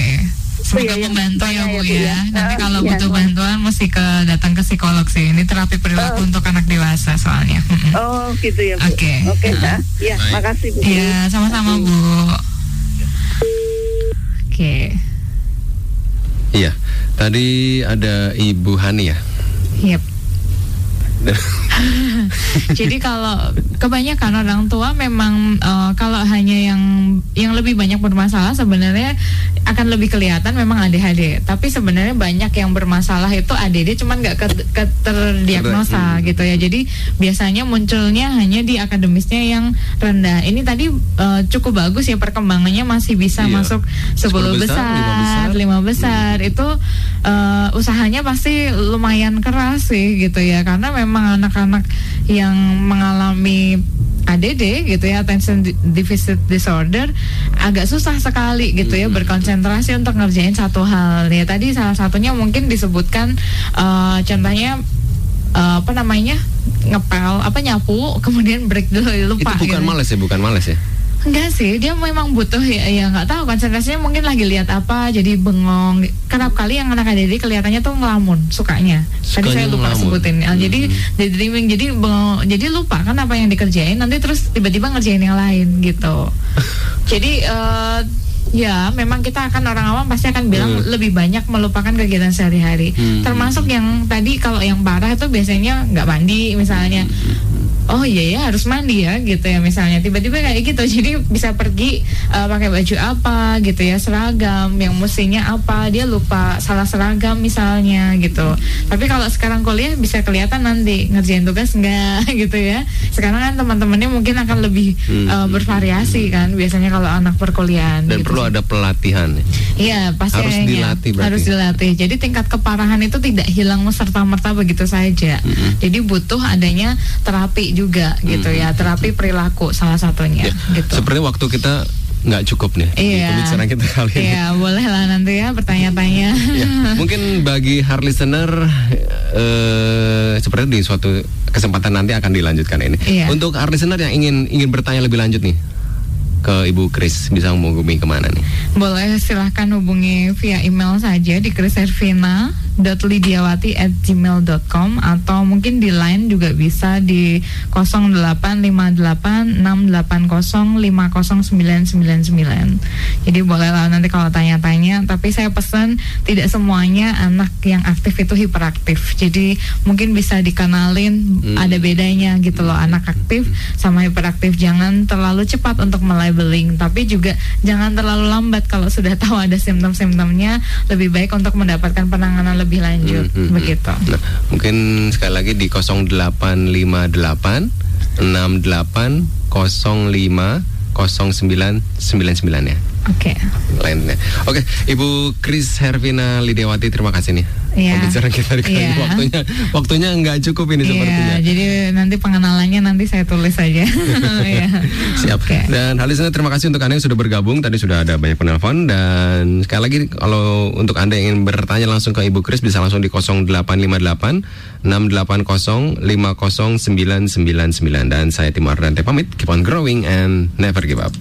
Semoga Itu ya membantu ya Bu ya, Bu, ya. ya. Nanti kalau iya. butuh bantuan mesti ke datang ke psikolog sih. Ini terapi perilaku Oh. untuk anak dewasa soalnya. Oh gitu ya bu Oke. oke. Kak. ya makasih bu Iya, sama-sama Bu. Oke. Iya. Tadi ada Ibu Hani ya. Yep. Jadi kalau kebanyakan orang tua memang eh, kalau hanya yang yang lebih banyak bermasalah sebenarnya akan lebih kelihatan memang ADHD. Tapi sebenarnya banyak yang bermasalah itu ADD cuman nggak ke- ke- terdiagnosa Hmm. gitu ya. Jadi biasanya munculnya hanya di akademisnya yang rendah. Ini tadi eh, cukup bagus ya perkembangannya masih bisa Iya. masuk 10 10 besar, lima besar. besar, besar itu eh, usahanya pasti lumayan keras sih gitu ya karena memang anak-anak yang mengalami ADD gitu ya attention deficit disorder agak susah sekali gitu ya berkonsentrasi untuk ngerjain satu hal ya tadi salah satunya mungkin disebutkan eh, contohnya eh, apa namanya ngepel apa nyapu kemudian break dulu lupa Itu bukan gitu. males ya, bukan males ya. Enggak sih, dia memang butuh ya, ya nggak tahu konsentrasinya mungkin lagi lihat apa, jadi bengong. Kerap kali yang anak ADD kelihatannya tuh ngelamun, sukanya. Tadi Sukanya saya lupa ngelamun. sebutin. Ah, Jadi daydreaming, jadi bengong, jadi lupa kan apa yang dikerjain, nanti terus tiba-tiba ngerjain yang lain gitu. jadi eh, ya memang kita akan orang awam pasti akan bilang Hmm. lebih banyak melupakan kegiatan sehari-hari. Hmm. Termasuk yang tadi kalau yang parah itu biasanya nggak mandi misalnya. Oh iya ya harus mandi ya gitu ya misalnya tiba-tiba kayak gitu jadi bisa pergi uh, pakai baju apa gitu ya seragam yang mestinya apa dia lupa salah seragam misalnya gitu tapi kalau sekarang kuliah bisa kelihatan nanti ngerjain tugas enggak gitu ya sekarang kan teman-temannya mungkin akan lebih Hmm. uh, bervariasi kan biasanya kalau anak perkuliahan Dan gitu perlu sih. ada pelatihan. ya. Iya, pasti Harus dilatih berarti. Harus dilatih. Jadi tingkat keparahan itu tidak hilang serta merta begitu saja. Jadi butuh adanya terapi juga gitu ya, terapi perilaku salah satunya Ya, gitu. Seperti waktu kita nggak cukup nih Iya. pembicaraan kita kali ini. Iya, boleh lah nanti ya bertanya-tanya. Ya, mungkin bagi hard listener eh seperti di suatu kesempatan nanti akan dilanjutkan ini. Iya. Untuk hard listener yang ingin ingin bertanya lebih lanjut nih ke Ibu Kris bisa menghubungi ke mana nih? Boleh silahkan hubungi via email saja di kriservina.lidiawati at gmail.com atau mungkin di line juga bisa di 085868050999 jadi bolehlah nanti kalau tanya-tanya tapi saya pesan tidak semuanya anak yang aktif itu hiperaktif jadi mungkin bisa dikenalin Hmm. ada bedanya gitu loh anak aktif sama hiperaktif jangan terlalu cepat untuk melabeling tapi juga jangan terlalu lambat kalau sudah tahu ada simptom-simptomnya. Lebih baik untuk mendapatkan penanganan lebih lanjut. Hmm, hmm. begitu. Nah, mungkin sekali lagi di 0858 68 05 0999 ya oke lainnya. Oke, Ibu Kris Hervina Lidiawati terima kasih nih. Iya. Pembicaraan kita ini Iya. waktunya waktunya nggak cukup ini sepertinya. Iya, jadi nanti pengenalannya nanti saya tulis saja. Iya. Siap. Oke. Dan hal listener terima kasih untuk Anda yang sudah bergabung. Tadi sudah ada banyak penelpon dan sekali lagi kalau untuk Anda yang ingin bertanya langsung ke Ibu Kris bisa langsung di 0858 680 5099 dan saya Timur Dante pamit. Keep on growing and never give up.